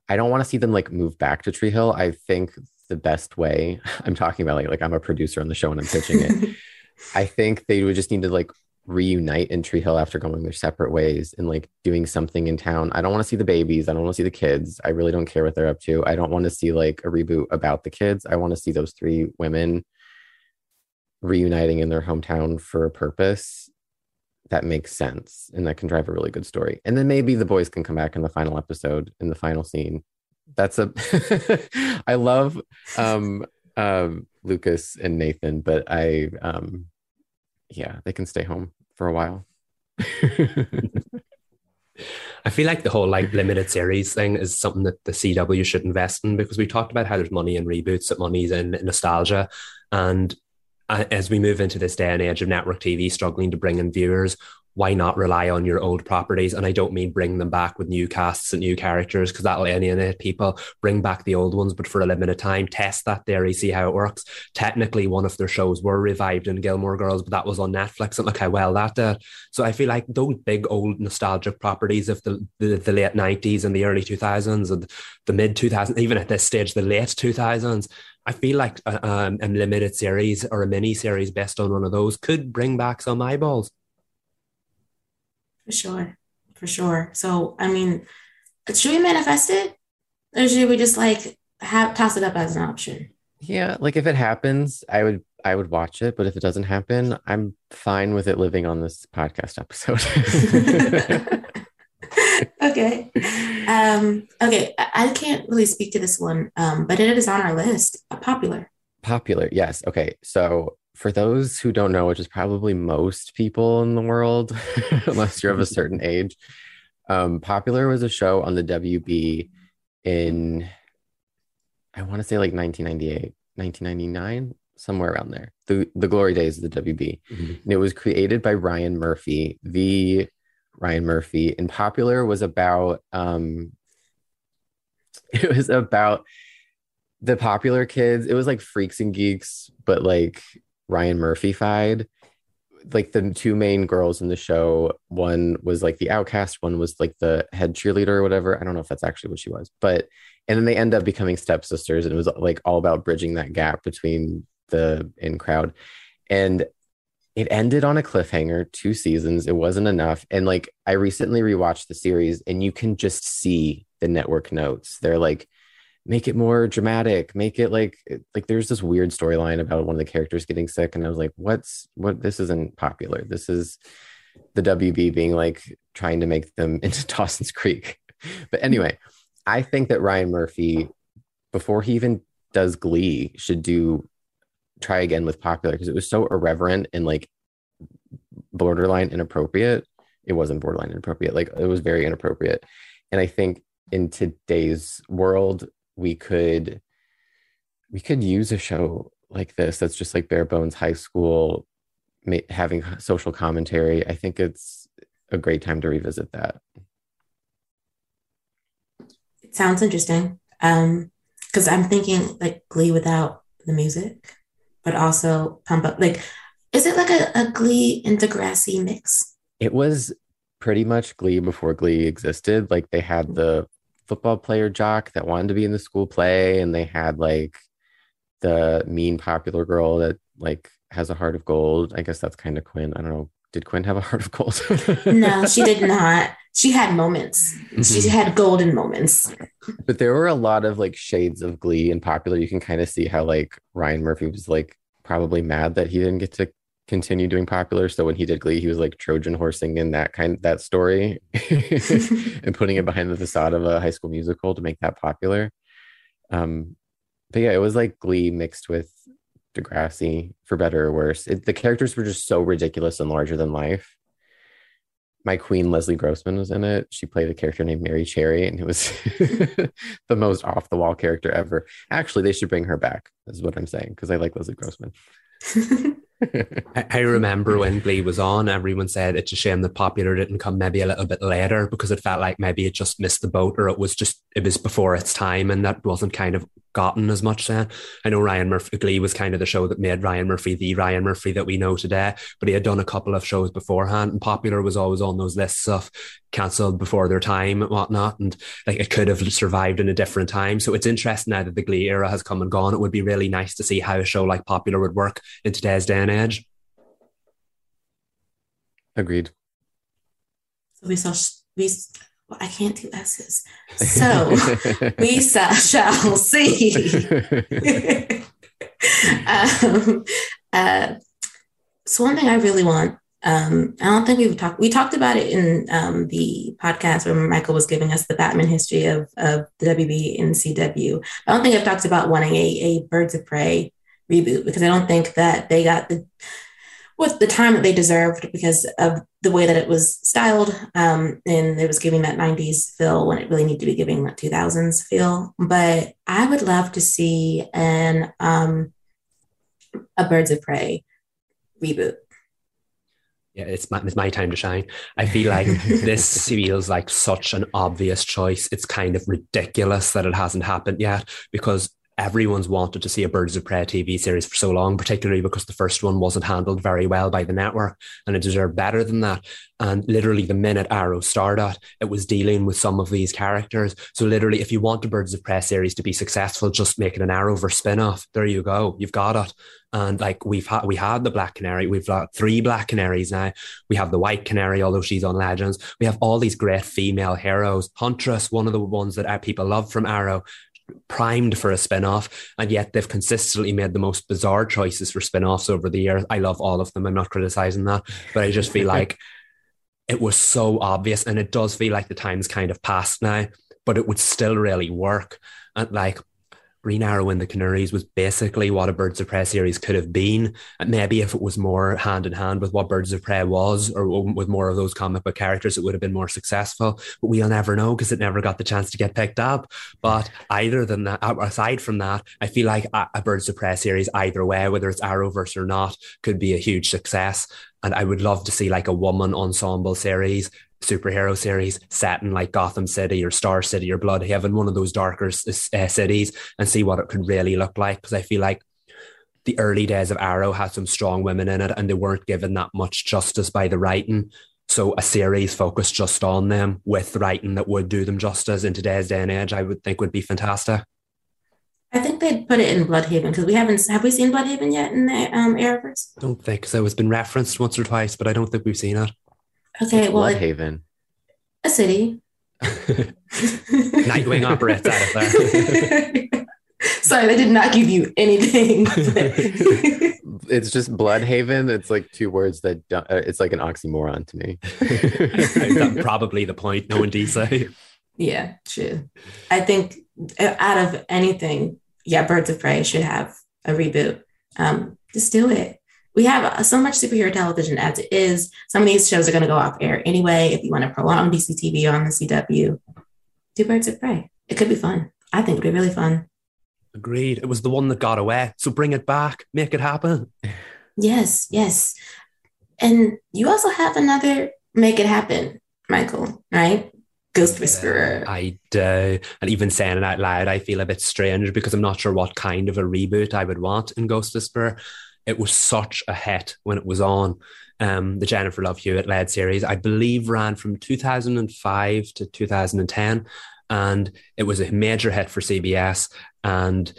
I don't want to see them like move back to Tree Hill. I think the best way *laughs* I'm talking about, like, like I'm a producer on the show and I'm pitching it. *laughs* I think they would just need to like reunite in Tree Hill after going their separate ways and like doing something in town. I don't want to see the babies. I don't want to see the kids. I really don't care what they're up to. I don't want to see like a reboot about the kids. I want to see those three women reuniting in their hometown for a purpose that makes sense and that can drive a really good story. And then maybe the boys can come back in the final episode in the final scene. That's a *laughs* I love um um Lucas and Nathan, but I um yeah, they can stay home for a while. *laughs* I feel like the whole like limited series thing is something that the CW should invest in because we talked about how there's money in reboots, that money's in nostalgia, and Uh, as we move into this day and age of network TV struggling to bring in viewers, why not rely on your old properties? And I don't mean bring them back with new casts and new characters because that'll alienate people. Bring back the old ones, but for a limited time, test that theory, see how it works. Technically, one of their shows were revived in Gilmore Girls, but that was on Netflix, and look how well that did. So I feel like those big old nostalgic properties of the the, the late nineties and the early two thousands and the mid two thousands, even at this stage, the late two thousands. I feel like a, um, a limited series or a mini series based on one of those could bring back some eyeballs. For sure. For sure. So, I mean, should we manifest it? Or should we just like have toss it up as an option? Yeah, like if it happens, I would I would watch it, but if it doesn't happen, I'm fine with it living on this podcast episode. *laughs* *laughs* okay. Um, okay. I can't really speak to this one, um, but it is on our list. Uh, popular. Popular. Yes. Okay. So for those who don't know, which is probably most people in the world, *laughs* unless you're of a *laughs* certain age, um, Popular was a show on the WB in, I want to say like 1998, 1999, somewhere around there. The the glory days of the WB, mm-hmm. and it was created by Ryan Murphy. The Ryan Murphy, and Popular was about um, *laughs* it was about the popular kids. It was like freaks and geeks, but like Ryan Murphy fied. Like the two main girls in the show, one was like the outcast, one was like the head cheerleader or whatever. I don't know if that's actually what she was, but and then they end up becoming stepsisters, and it was like all about bridging that gap between the in crowd. And it ended on a cliffhanger, two seasons. It wasn't enough. And like I recently rewatched the series, and you can just see the network notes. They're like, make it more dramatic make it like like there's this weird storyline about one of the characters getting sick and i was like what's what this isn't popular this is the wb being like trying to make them *laughs* into dawson's creek but anyway i think that ryan murphy before he even does glee should do try again with popular because it was so irreverent and like borderline inappropriate. It wasn't borderline inappropriate like it was very inappropriate. And i think in today's world we could we could use a show like this that's just like bare bones high school having social commentary. I think it's a great time to revisit that. It sounds interesting. Um because i'm thinking like glee without the music but also pump up like is it like a, a glee and degrassi mix? It was pretty much glee before glee existed. Like they had the football player jock that wanted to be in the school play and they had like the mean popular girl that like has a heart of gold. I guess that's kind of quinn. I don't know. Did quinn have a heart of gold? No she did not *laughs* she had moments. Mm-hmm. She had golden moments. But there were a lot of like shades of Glee and popular. You can kind of see how like Ryan Murphy was like probably mad that he didn't get to continue doing popular. So when he did Glee, he was like Trojan horsing in that kind that story *laughs* and putting it behind the facade of a high school musical to make that popular. Um, but yeah, it was like Glee mixed with Degrassi, for better or worse. It, the characters were just so ridiculous and larger than life. My queen Leslie Grossman was in it. She played a character named Mary Cherry, and it was *laughs* the most off the wall character ever. Actually, they should bring her back. Is what I'm saying because I like Leslie Grossman. *laughs* *laughs* I remember when Glee was on, everyone said it's a shame that Popular didn't come maybe a little bit later because it felt like maybe it just missed the boat or it was just it was before its time and that wasn't kind of gotten as much then. I know Ryan Murphy Glee was kind of the show that made Ryan Murphy the Ryan Murphy that we know today, but he had done a couple of shows beforehand and Popular was always on those lists of cancelled before their time and whatnot. And like it could have survived in a different time. So it's interesting now that the Glee era has come and gone. It would be really nice to see how a show like Popular would work in today's day and age. Agreed. So we saw we well, I can't do S's. So *laughs* we *laughs* shall see. *laughs* um, uh, so one thing I really want um, I don't think we've talked. We talked about it in um, the podcast where Michael was giving us the Batman history of, of the WB and CW. I don't think I've talked about wanting a, a Birds of Prey reboot because I don't think that they got the with the time that they deserved because of the way that it was styled um, and it was giving that 90s feel when it really needed to be giving that 2000s feel. But I would love to see an um, a Birds of Prey reboot yeah, it's my, it's my time to shine. I feel like *laughs* this feels like such an obvious choice. It's kind of ridiculous that it hasn't happened yet because everyone's wanted to see a Birds of Prey TV series for so long, particularly because the first one wasn't handled very well by the network and it deserved better than that. And literally, the minute Arrow started, it was dealing with some of these characters. So, literally, if you want a Birds of Prey series to be successful, just make it an Arrowverse spin off. There you go. You've got it. And like we've had, we had the Black Canary. We've got three Black Canaries now. We have the White Canary, although she's on Legends. We have all these great female heroes. Huntress, one of the ones that people love from Arrow, primed for a spin-off and yet they've consistently made the most bizarre choices for spin-offs over the years. I love all of them. I'm not criticizing that but i just feel *laughs* like it was so obvious and it does feel like the time's kind of passed now but it would still really work. And like Green Arrow the Canaries was basically what a Birds of Prey series could have been. Maybe if it was more hand in hand with what Birds of Prey was, or with more of those comic book characters, it would have been more successful. But we'll never know because it never got the chance to get picked up. But either than that, aside from that, I feel like a Birds of Prey series, either way, whether it's Arrowverse or not, could be a huge success. And I would love to see like a woman ensemble series superhero series set in like Gotham City or Star City or Blüdhaven, one of those darker uh, cities, and see what it could really look like. Because I feel like the early days of Arrow had some strong women in it, and they weren't given that much justice by the writing. So a series focused just on them with writing that would do them justice in today's day and age, I would think would be fantastic. I think they'd put it in Blüdhaven because we haven't have we seen Blüdhaven yet in the um, Arrowverse? I don't think so. It's been referenced once or twice, but I don't think we've seen it. Okay, well, Haven, a city. *laughs* Nightwing operates out of there. *laughs* Sorry, they did not give you anything. *laughs* it's just Blüdhaven. It's like two words that uh, it's like an oxymoron to me. That's probably the point. No one did say. Yeah, true. I think uh, out of anything, yeah, Birds of Prey should have a reboot. Um, just do it we have uh, so much superhero television as it is. Some of these shows are going to go off air anyway. If you want to prolong DC TV on the CW, do Birds of Prey. It could be fun. I think it'd be really fun. Agreed. It was the one that got away. So bring it back, make it happen. Yes, yes. And you also have another make it happen, Michael, right? Ghost Whisperer. Uh, I do. And even saying it out loud, I feel a bit strange because I'm not sure what kind of a reboot I would want in Ghost Whisperer it was such a hit when it was on. Um, the Jennifer Love Hewitt led series, I believe, ran from 2005 to 2010, and it was a major hit for CBS. And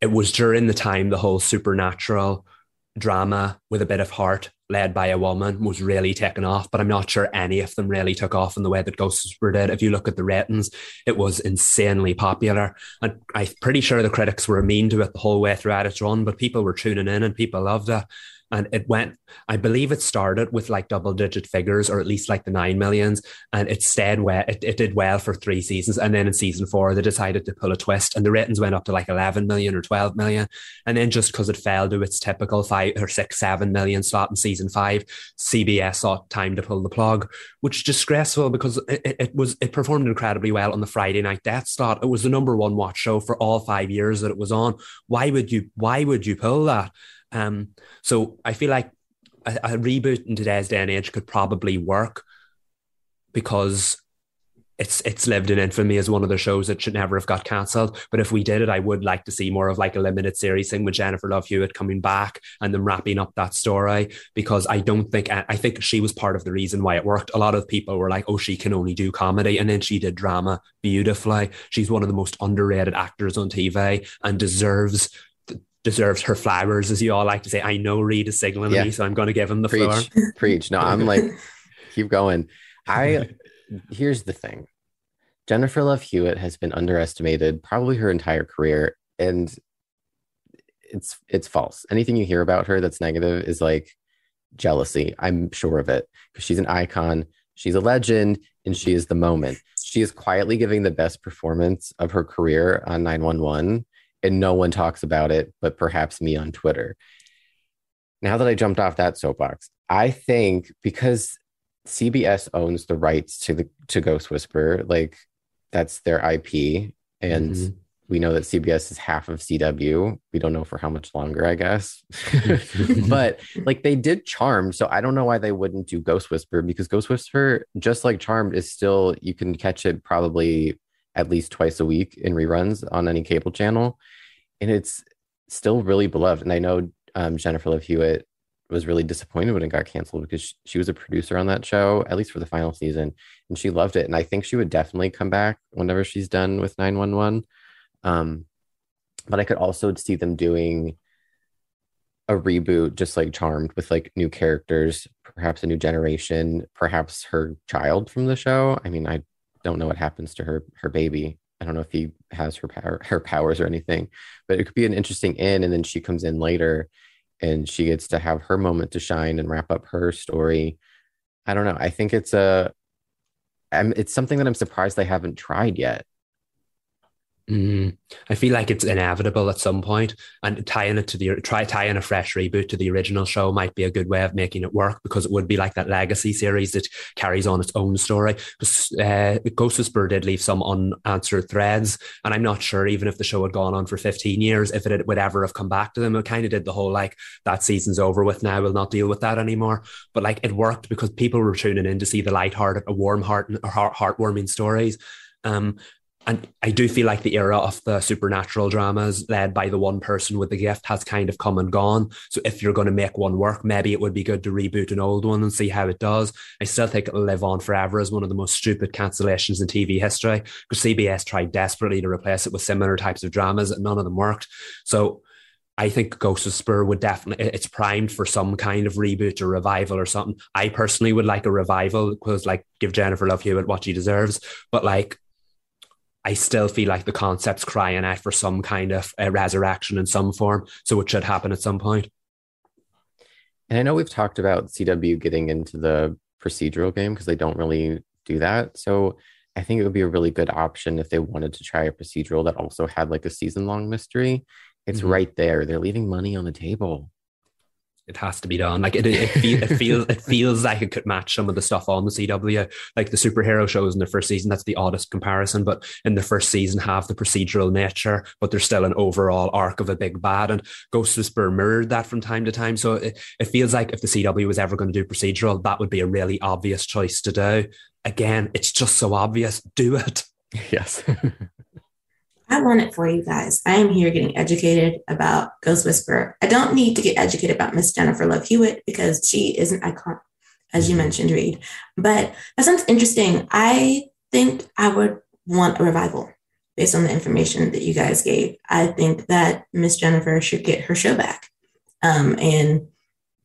it was during the time the whole supernatural drama with a bit of heart led by a woman was really taken off, but I'm not sure any of them really took off in the way that Ghost Whisperer did. If you look at the ratings, it was insanely popular. And I'm pretty sure the critics were mean to it the whole way throughout its run, but people were tuning in and people loved it and it went i believe it started with like double digit figures or at least like the nine millions and it stayed well it, it did well for three seasons and then in season four they decided to pull a twist and the ratings went up to like 11 million or 12 million and then just because it fell to its typical five or six seven million slot in season five cbs thought time to pull the plug which is disgraceful because it, it was it performed incredibly well on the friday night death slot. It was the number one watch show for all five years that it was on. Why would you why would you pull that um, so I feel like a, a reboot in today's day and age could probably work because it's it's lived in infamy as one of the shows that should never have got cancelled. But if we did it, I would like to see more of like a limited series thing with Jennifer Love Hewitt coming back and then wrapping up that story because I don't think I think she was part of the reason why it worked. A lot of people were like, "Oh, she can only do comedy," and then she did drama beautifully. She's one of the most underrated actors on TV and deserves deserves her flowers, as you all like to say. I know Reed is signaling yeah. me, so I'm going to give him the Preach. floor. *laughs* Preach. No, I'm like, *laughs* keep going. I *laughs* here's the thing. Jennifer Love Hewitt has been underestimated probably her entire career, and it's it's false. Anything you hear about her that's negative is like jealousy. I'm sure of it because she's an icon, she's a legend, and she is the moment. She is quietly giving the best performance of her career on 911 and no one talks about it, but perhaps me on Twitter. Now that I jumped off that soapbox, I think because CBS owns the rights to the to Ghost Whisperer, like that's their IP, and mm-hmm. we know that CBS is half of CW. We don't know for how much longer, I guess. *laughs* but like they did Charmed, so I don't know why they wouldn't do Ghost Whisperer because Ghost Whisperer, just like Charmed, is still you can catch it probably at least twice a week in reruns on any cable channel. And it's still really beloved. And I know um, Jennifer Love Hewitt was really disappointed when it got canceled because she, she, was a producer on that show, at least for the final season, and she loved it. And I think she would definitely come back whenever she's done with 911. Um, but I could also see them doing a reboot, just like Charmed, with like new characters, perhaps a new generation, perhaps her child from the show. I mean, I don't know what happens to her her baby. I don't know if he has her power her powers or anything, but it could be an interesting in. And then she comes in later, and she gets to have her moment to shine and wrap up her story. I don't know. I think it's a, I'm, it's something that I'm surprised they haven't tried yet. Mm, I feel like it's inevitable at some point, and tying it to the try tying a fresh reboot to the original show might be a good way of making it work because it would be like that legacy series that carries on its own story. Because uh, Ghost Whisperer did leave some unanswered threads, and I'm not sure even if the show had gone on for 15 years, if it would ever have come back to them. It kind of did the whole like that season's over with now, we'll not deal with that anymore. But like it worked because people were tuning in to see the light-hearted, a warm heart, heart heartwarming stories. Um, and I do feel like the era of the supernatural dramas led by the one person with the gift has kind of come and gone. So if you're going to make one work, maybe it would be good to reboot an old one and see how it does. I still think it'll live on forever as one of the most stupid cancellations in TV history because CBS tried desperately to replace it with similar types of dramas and none of them worked. So I think Ghost Whisperer would definitely it's primed for some kind of reboot or revival or something. I personally would like a revival because like give Jennifer Love Hewitt what she deserves. But like I still feel like the concept's crying out for some kind of a resurrection in some form. So it should happen at some point. And I know we've talked about CW getting into the procedural game because they don't really do that. So I think it would be a really good option if they wanted to try a procedural that also had like a season long mystery. It's mm-hmm. right there. They're leaving money on the table it has to be done. Like it, it, feel, it feels it feels like it could match some of the stuff on the CW, like the superhero shows in the first season. That's the oddest comparison, but in the first season have the procedural nature, but there's still an overall arc of a big bad. And Ghost Whisperer mirrored that from time to time. So it, it feels like if the CW was ever going to do procedural, that would be a really obvious choice to do. Again, it's just so obvious. Do it. *laughs* Yes. *laughs* I want it for you guys. I am here getting educated about Ghost Whisperer. I don't need to get educated about Miss Jennifer Love Hewitt because she is an icon, as you mentioned, Reed. But that sounds interesting. I think I would want a revival based on the information that you guys gave. I think that Miss Jennifer should get her show back. um, and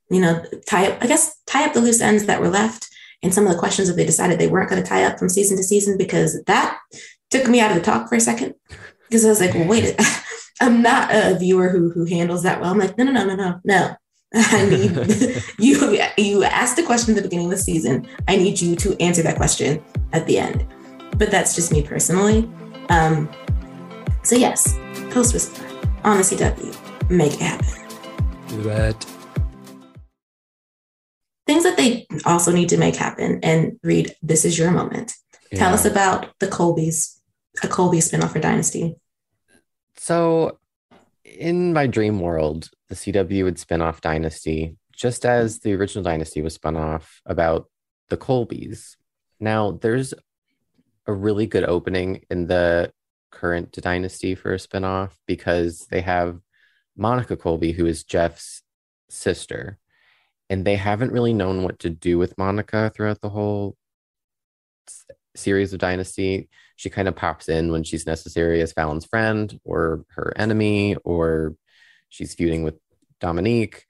you know tie up i guess tie up the loose ends that were left and some of the questions that they decided they weren't going to tie up from season to season because that took me out of the talk for a second because i was like well, wait *laughs* i'm not a viewer who who handles that well i'm like no no no no no no *laughs* I need *laughs* you. You asked a question at the beginning of the season. I need you to answer that question at the end. But that's just me personally. Um, so yes, Ghost Whisperer on the CW, make it happen. Do that. Things that they also need to make happen and Reed. This is your moment. Yeah. Tell us about the Colbys, a Colby spinoff for Dynasty. So, in my dream world, the CW would spin off Dynasty, just as the original Dynasty was spun off about the Colbys. Now, there's a really good opening in the current Dynasty for a spinoff because they have Monica Colby, who is Jeff's sister, and they haven't really known what to do with Monica throughout the whole series of Dynasty. She kind of pops in when she's necessary as Fallon's friend or her enemy, or she's feuding with Dominique.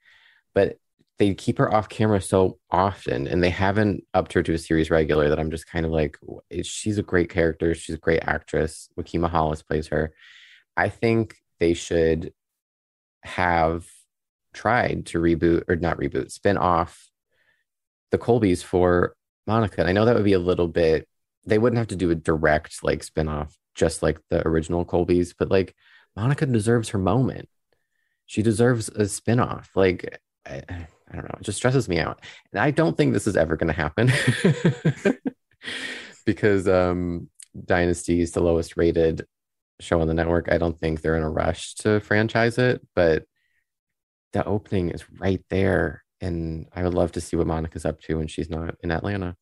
But they keep her off camera so often and they haven't upped her to a series regular that I'm just kind of like, she's a great character. She's a great actress. Wakeema Hollis plays her. I think they should have tried to reboot or not reboot, spin off the Colbys for Monica. And I know that would be a little bit, they wouldn't have to do a direct like spin off just like the original Colbys, but like Monica deserves her moment. She deserves a spin off. Like, I, I don't know, it just stresses me out. And I don't think this is ever going to happen *laughs* because um, Dynasty is the lowest rated show on the network. I don't think they're in a rush to franchise it, but the opening is right there. And I would love to see what Monica's up to when she's not in Atlanta.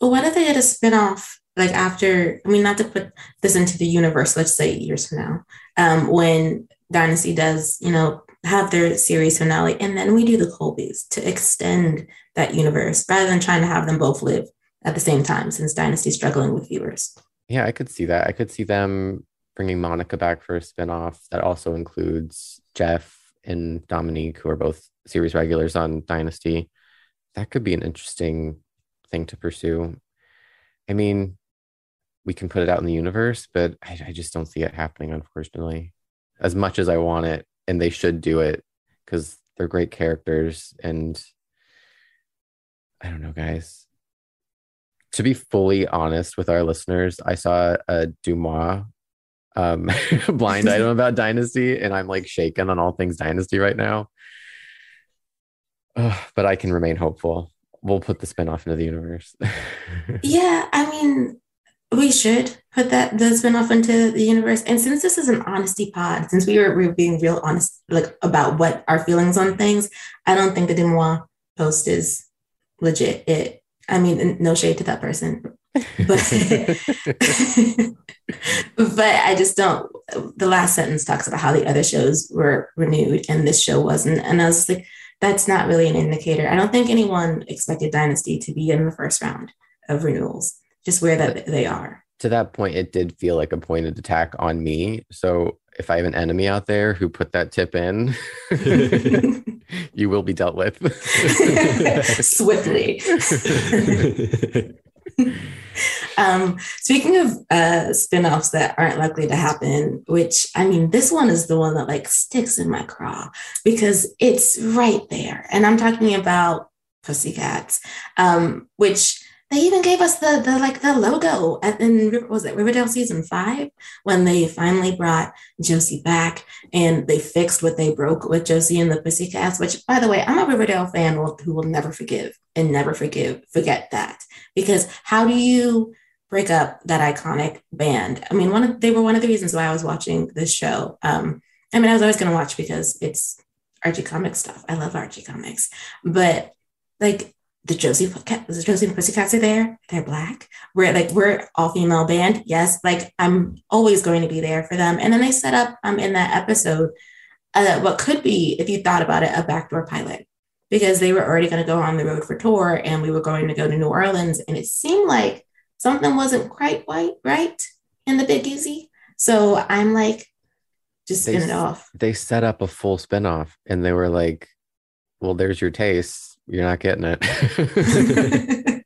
Well, what if they did a spinoff like after, I mean, not to put this into the universe, let's say years from now, um, when Dynasty does, you know, have their series finale, and then we do the Colbys to extend that universe rather than trying to have them both live at the same time since Dynasty struggling with viewers. Yeah, I could see that. I could see them bringing Monica back for a spinoff that also includes Jeff and Dominique, who are both series regulars on Dynasty. That could be an interesting thing to pursue. I mean, we can put it out in the universe, but I, I just don't see it happening, unfortunately. As much as I want it, and they should do it because they're great characters and i don't know guys to be fully honest with our listeners i saw a DeuxMoi um, *laughs* blind *laughs* item about dynasty and i'm like shaken on all things dynasty right now but i can remain hopeful we'll put the spin-off into the universe *laughs* yeah i mean we should put that the spinoff into the universe. And since this is an honesty pod, since we were, we were being real honest like about what our feelings on things, I don't think the DeuxMoi post is legit. It I mean, no shade to that person. But *laughs* but I just don't the last sentence talks about how the other shows were renewed and this show wasn't. And I was like, that's not really an indicator. I don't think anyone expected Dynasty to be in the first round of renewals just where that they are. To that point, it did feel like a pointed attack on me. So if I have an enemy out there who put that tip in, *laughs* you will be dealt with *laughs* swiftly. *laughs* *laughs* um, speaking of uh, spin-offs that aren't likely to happen, which I mean, this one is the one that like sticks in my craw because it's right there. And I'm talking about Pussycats, um, which they even gave us the the like the logo at, in was it Riverdale season five when they finally brought Josie back and they fixed what they broke with Josie and the Pussycats. Which, by the way, I'm a Riverdale fan who will never forgive and never forgive forget that because how do you break up that iconic band? I mean, one of they were one of the reasons why I was watching this show. Um, I mean, I was always going to watch because it's Archie comics stuff. I love Archie comics, but like the Josie the Josie and Pussycats are there. They're black. We're like we're all female band. Yes, like I'm always going to be there for them. And then they set up um in that episode uh, what could be, if you thought about it, a backdoor pilot because they were already going to go on the road for tour and we were going to go to New Orleans and it seemed like something wasn't quite right right in the Big Easy. So I'm like, just spin they, it off. They set up a full spinoff and they were like, well, there's your taste. You're not getting it.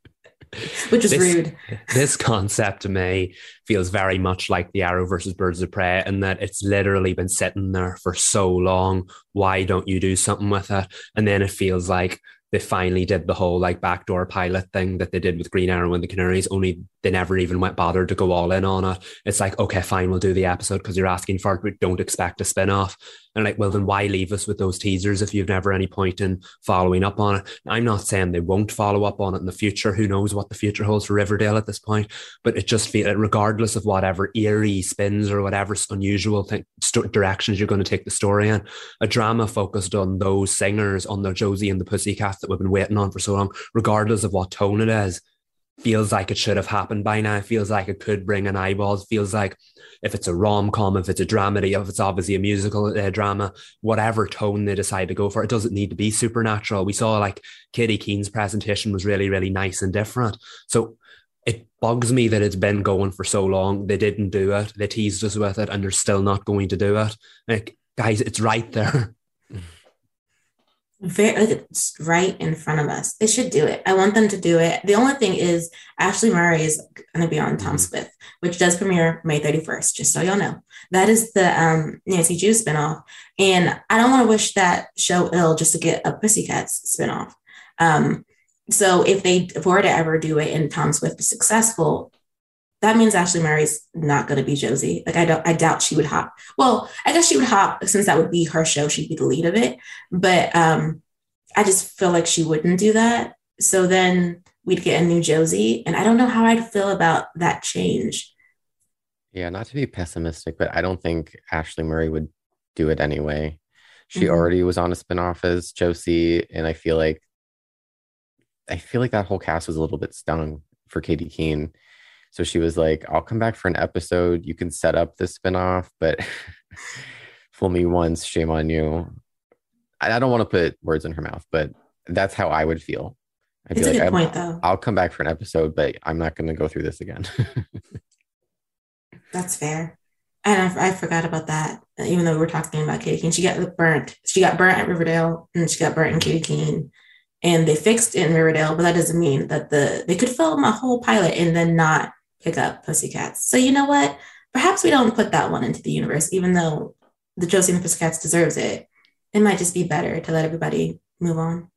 *laughs* which is this, rude. This concept to me feels very much like the Arrow versus Birds of Prey, and that it's literally been sitting there for so long. Why don't you do something with it? And then it feels like they finally did the whole like backdoor pilot thing that they did with Green Arrow and the Canaries, only they never even went bothered to go all in on it. It's like, okay, fine, we'll do the episode because you're asking for it, but don't expect a spin off. And like, well, then why leave us with those teasers if you've never any point in following up on it? I'm not saying they won't follow up on it in the future. Who knows what the future holds for Riverdale at this point? But it just feels, regardless of whatever eerie spins or whatever unusual thing, st- directions you're going to take the story in, a drama focused on those singers, on the Josie and the Pussycats that we've been waiting on for so long, regardless of what tone it is feels like it should have happened by now. Feels like it could bring an eyeballs. Feels like if it's a rom com, if it's a dramedy, if it's obviously a musical uh, drama, whatever tone they decide to go for, it doesn't need to be supernatural. We saw like Katy Keene's presentation was really, really nice and different. So it bugs me that it's been going for so long. They didn't do it. They teased us with it, and they're still not going to do it. Like, guys, it's right there. *laughs* very like it's right in front of us. They should do it. I want them to do it. The only thing is Ashley Murray is going to be on Tom mm-hmm. Swift, which does premiere May 31st, just so y'all know. That is the um, Nancy Drew spinoff. And I don't want to wish that show ill just to get a Pussycats spinoff. Um, so if they were to ever do it and Tom Swift is successful, that means Ashley Murray's not going to be Josie. Like I don't, I doubt she would hop. Well, I guess she would hop since that would be her show. She'd be the lead of it. But um, I just feel like she wouldn't do that. So then we'd get a new Josie, and I don't know how I'd feel about that change. Yeah, not to be pessimistic, but I don't think Ashley Murray would do it anyway. She mm-hmm. already was on a spinoff as Josie, and I feel like I feel like that whole cast was a little bit stung for Katy Keene so she was like, I'll come back for an episode. You can set up the spinoff, but *laughs* fool me once, shame on you. I, I don't want to put words in her mouth, but that's how I would feel. I'd it's be like, point, though. I'll come back for an episode, but I'm not going to go through this again. *laughs* that's fair. And I, I, forgot about that. Even though we were talking about Katy Keene, she got burnt. She got burnt at Riverdale, and she got burnt in Katy Keene and they fixed it in Riverdale, but that doesn't mean that the they could film a whole pilot and then not pick up Pussycats. So you know what? Perhaps we don't put that one into the universe, even though the Josie and the Pussycats deserves it. It might just be better to let everybody move on.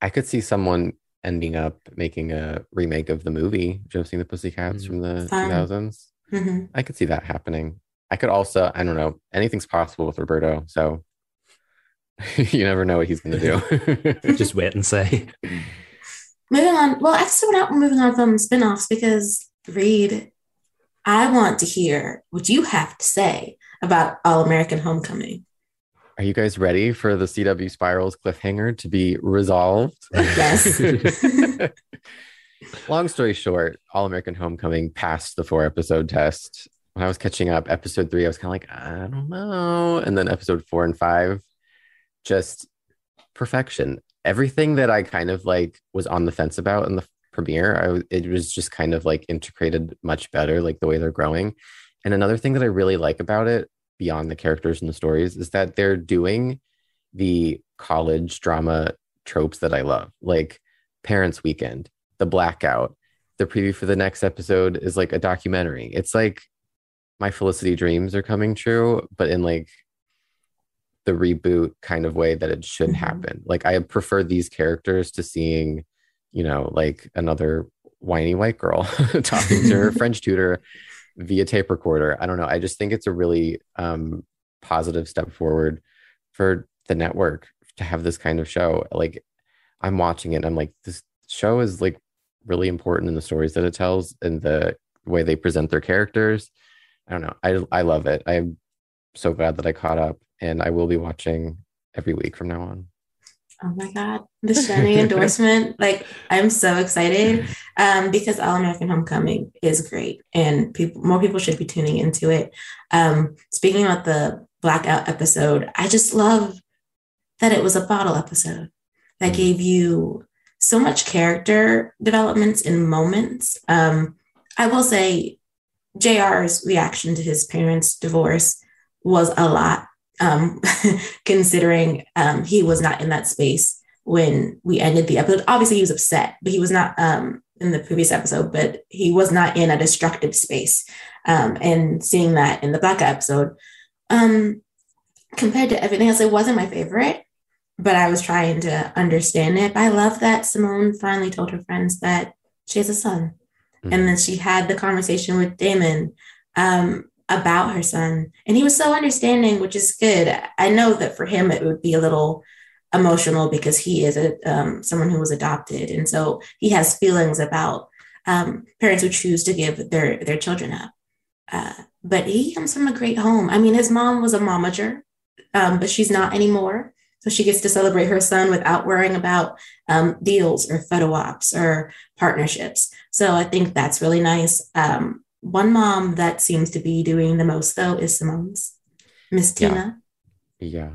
I could see someone ending up making a remake of the movie Josie and the Pussycats mm-hmm. from the Fun. 2000s. Mm-hmm. I could see that happening. I could also, I don't know, anything's possible with Roberto. So *laughs* you never know what he's going to do. *laughs* just wait and see. *laughs* Moving on. Well, actually, we're not moving on from spin-offs because Reed, I want to hear what you have to say about All American Homecoming. Are you guys ready for the CW Spirals cliffhanger to be resolved? Yes. *laughs* Long story short, All American Homecoming passed the four episode test. When I was catching up, episode three, I was kind of like, I don't know. And then episode four and five, just perfection. Everything that I kind of like was on the fence about in the premiere I, it was just kind of like integrated much better like the way they're growing. And another thing that i really like about it beyond the characters and the stories is that they're doing the college drama tropes that i love like parents weekend the blackout the preview for the next episode is like a documentary. It's like my felicity dreams are coming true but in like the reboot kind of way that it should mm-hmm. happen. Like i prefer these characters to seeing you know, like another whiny white girl *laughs* talking to her *laughs* French tutor via tape recorder. I don't know. I just think it's a really um, positive step forward for the network to have this kind of show. Like, I'm watching it. I'm like, this show is like really important in the stories that it tells and the way they present their characters. I don't know. I I love it. I'm so glad that I caught up, and I will be watching every week from now on. Oh my God, the Shani *laughs* endorsement. Like, I'm so excited um, because All American Homecoming is great and people, more people should be tuning into it. Um, speaking about the blackout episode, I just love that it was a bottle episode that mm. gave you so much character developments in moments. Um, I will say, JR's reaction to his parents' divorce was a lot, um, *laughs* considering um, he was not in that space when we ended the episode. Obviously, he was upset, but he was not um, in the previous episode, but he was not in a destructive space. Um, and seeing that in the Black episode, um, compared to everything else, it wasn't my favorite, but I was trying to understand it. But I love that Simone finally told her friends that she has a son. Mm-hmm. And then she had the conversation with Damon um, about her son. And he was so understanding, which is good. I know that for him, it would be a little emotional because he is a um, someone who was adopted, and so he has feelings about um, parents who choose to give their their children up. Uh, but he comes from a great home. I mean, his mom was a momager, um, but she's not anymore. So she gets to celebrate her son without worrying about um, deals or photo ops or partnerships. So I think that's really nice. Um, one mom that seems to be doing the most though is Simone's Miss Tina. Yeah. yeah.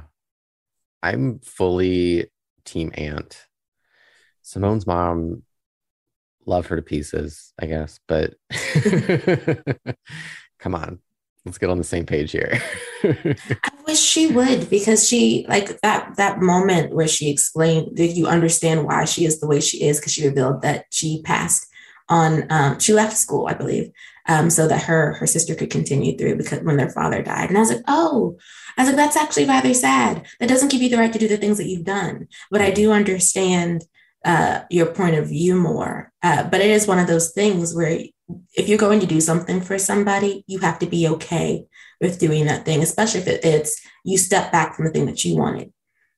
I'm fully team aunt. Simone's mom love her to pieces, I guess, but *laughs* come on. Let's get on the same page here. *laughs* I wish she would because she like that that moment where she explained did you understand why she is the way she is because she revealed that she passed on um, she left school, I believe, um, so that her her sister could continue through because when their father died. And I was like, oh, I was like, that's actually rather sad. That doesn't give you the right to do the things that you've done. But I do understand uh, your point of view more. Uh, but it is one of those things where if you're going to do something for somebody, you have to be okay with doing that thing, especially if it, it's you step back from the thing that you wanted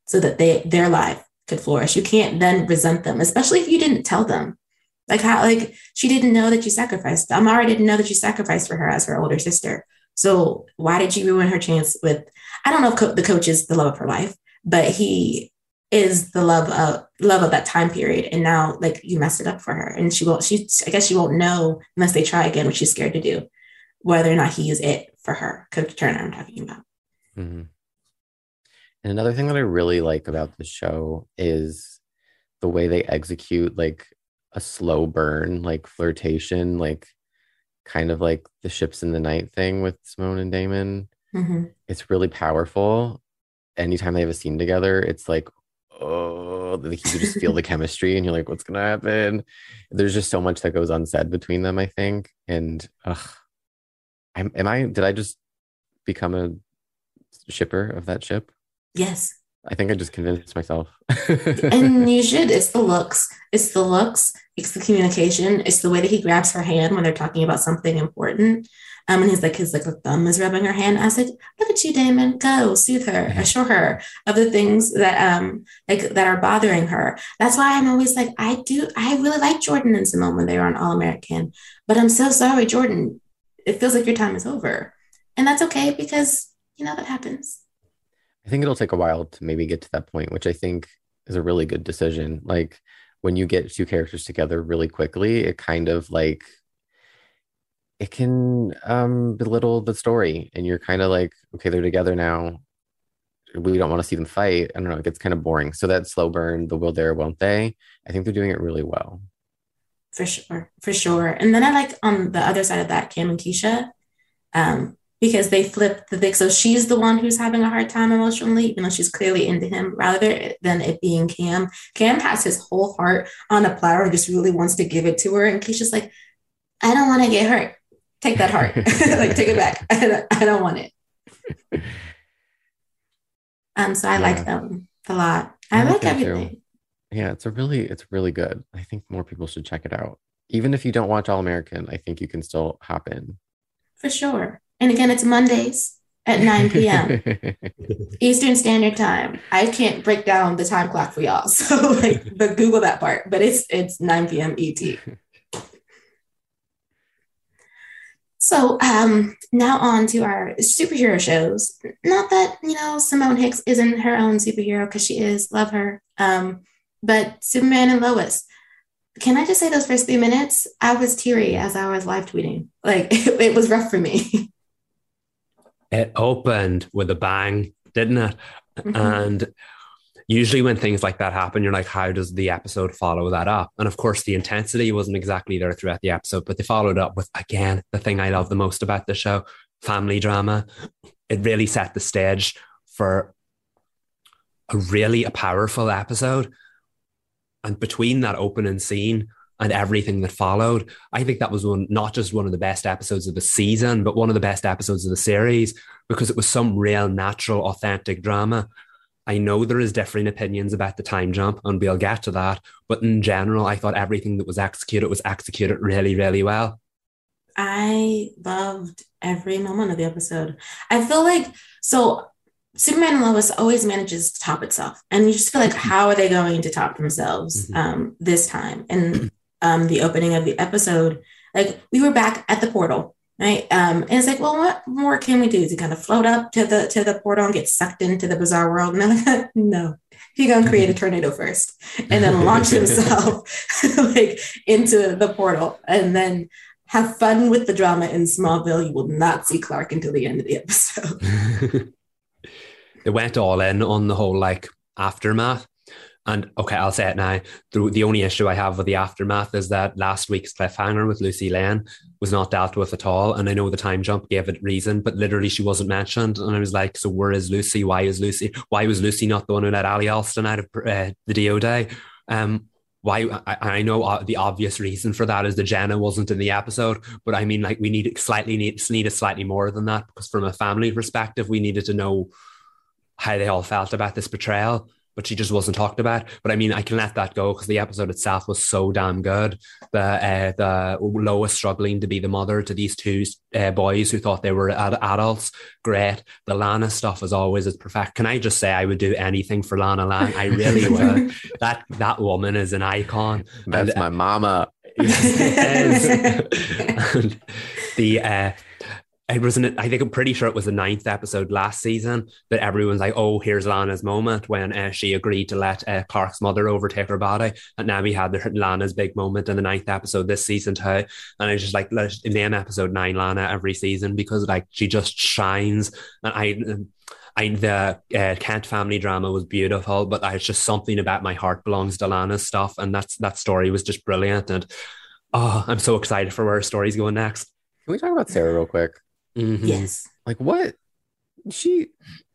so that they their life could flourish. You can't then resent them, especially if you didn't tell them. Like how like she didn't know that you sacrificed. Amara didn't know that you sacrificed for her as her older sister. So why did you ruin her chance with? I don't know if co- the coach is the love of her life, but he is the love of love of that time period. And now like you messed it up for her, and she won't. She I guess she won't know unless they try again, which she's scared to do, whether or not he is it for her. Coach Turner, I'm talking about. Mm-hmm. And another thing that I really like about the show is the way they execute like a slow burn, like flirtation, like kind of like the ships in the night thing with Simone and Damon. Mm-hmm. It's really powerful. Anytime they have a scene together, it's like, oh, like you just feel the *laughs* chemistry and you're like, what's going to happen? There's just so much that goes unsaid between them, I think. And ugh, am, am I, did I just become a shipper of that ship? Yes. I think I just convinced myself. and *laughs* you should. It's the looks. It's the looks. It's the communication. It's the way that he grabs her hand when they're talking about something important. Um, and he's like, his like thumb is rubbing her hand. I said, "Look at you, Damon. Go soothe her, assure her of the things that um like that are bothering her." That's why I'm always like, I do. I really like Jordan and Simone when they were on All American, but I'm so sorry, Jordan. It feels like your time is over, and that's okay because you know that happens. I think it'll take a while to maybe get to that point, which I think is a really good decision. Like when you get two characters together really quickly, it kind of like it can um, belittle the story, and you're kind of like, okay, they're together now. We don't want to see them fight. I don't know. It gets kind of boring. So that slow burn, the will there, won't they? I think they're doing it really well. For sure, for sure. And then I like on the other side of that, Cam and Keisha. Um, because they flip the thing. So she's the one who's having a hard time emotionally, even though she's clearly into him, rather than it being Cam. Cam has his whole heart on a platter and just really wants to give it to her. And Keisha's like, I don't want to get hurt. Take that heart. *laughs* like, take it back. *laughs* I don't, I don't want it. *laughs* Um, so I yeah. like them a lot. I, I like everything. Too. Yeah, it's a really, it's really good. I think more people should check it out. Even if you don't watch All American, I think you can still hop in. For sure. And again, it's Mondays at 9 p.m. *laughs* Eastern Standard Time. I can't break down the time clock for y'all. *laughs* So like but Google that part. But it's it's 9 p.m. ET. So um, now on to our superhero shows. Not that you know Simone Hicks isn't her own superhero because she is, love her. Um, but Superman and Lois. Can I just say those first three minutes? I was teary as I was live tweeting. Like it, *laughs* it was rough for me. It opened with a bang, didn't it? Mm-hmm. And usually when things like that happen, you're like, how does the episode follow that up? And of course, the intensity wasn't exactly there throughout the episode, but they followed up with, again, the thing I love the most about the show family drama. It really set the stage for a really a powerful episode. And between that opening scene and everything that followed, I think that was one not just one of the best episodes of the season, but one of the best episodes of the series because it was some real natural, authentic drama. I know there is differing opinions about the time jump, and we'll get to that. But in general, I thought everything that was executed was executed really, really well. I loved every moment of the episode. I feel like so Superman and Lois always manages to top itself, and you just feel like mm-hmm. how are they going to top themselves mm-hmm. um, this time? And um, the opening of the episode, like we were back at the portal, right? Um, and it's like, well, what more can we do? To kind of float up to the to the portal and get sucked into the Bizarro World? And I'm like, no, he gonna create a tornado first, and then launch *laughs* himself *laughs* like into the portal, and then have fun with the drama in Smallville. You will not see Clark until the end of the episode. *laughs* they went all in on the whole like aftermath. And okay, I'll say it now. The, the only issue I have with the aftermath is that last week's cliffhanger with Lucy Lane was not dealt with at all. And I know the time jump gave it reason, but literally she wasn't mentioned. And I was like, so where is Lucy? Why is Lucy? Why was Lucy not the one who let Ally Allston out of uh, the DOD? Um, why I, I know uh, the obvious reason for that is that Jenna wasn't in the episode, but I mean, like we need slightly need needed slightly more than that because from a family perspective, we needed to know how they all felt about this betrayal but she just wasn't talked about. But I mean, I can let that go because the episode itself was so damn good. The uh, the Lois struggling to be the mother to these two uh, boys who thought they were ad- adults, great. The Lana stuff as always is perfect. Can I just say I would do anything for Lana Lang? I really *laughs* would. that that woman is an icon. That's and, my mama. *laughs* *laughs* and the uh, it was an, I think I'm pretty sure it was the ninth episode last season that everyone's like, oh, here's Lana's moment when uh, she agreed to let uh, Clark's mother overtake her body. And now we had the Lana's big moment in the ninth episode this season too. And I just like, in end episode nine, Lana every season because like she just shines. And I, I the uh, Kent family drama was beautiful, but it's just something about my heart belongs to Lana's stuff, and that's that story was just brilliant. And oh, I'm so excited for where her story's going next. Can we talk about Sarah real quick? Mm-hmm. Yes. Like what? She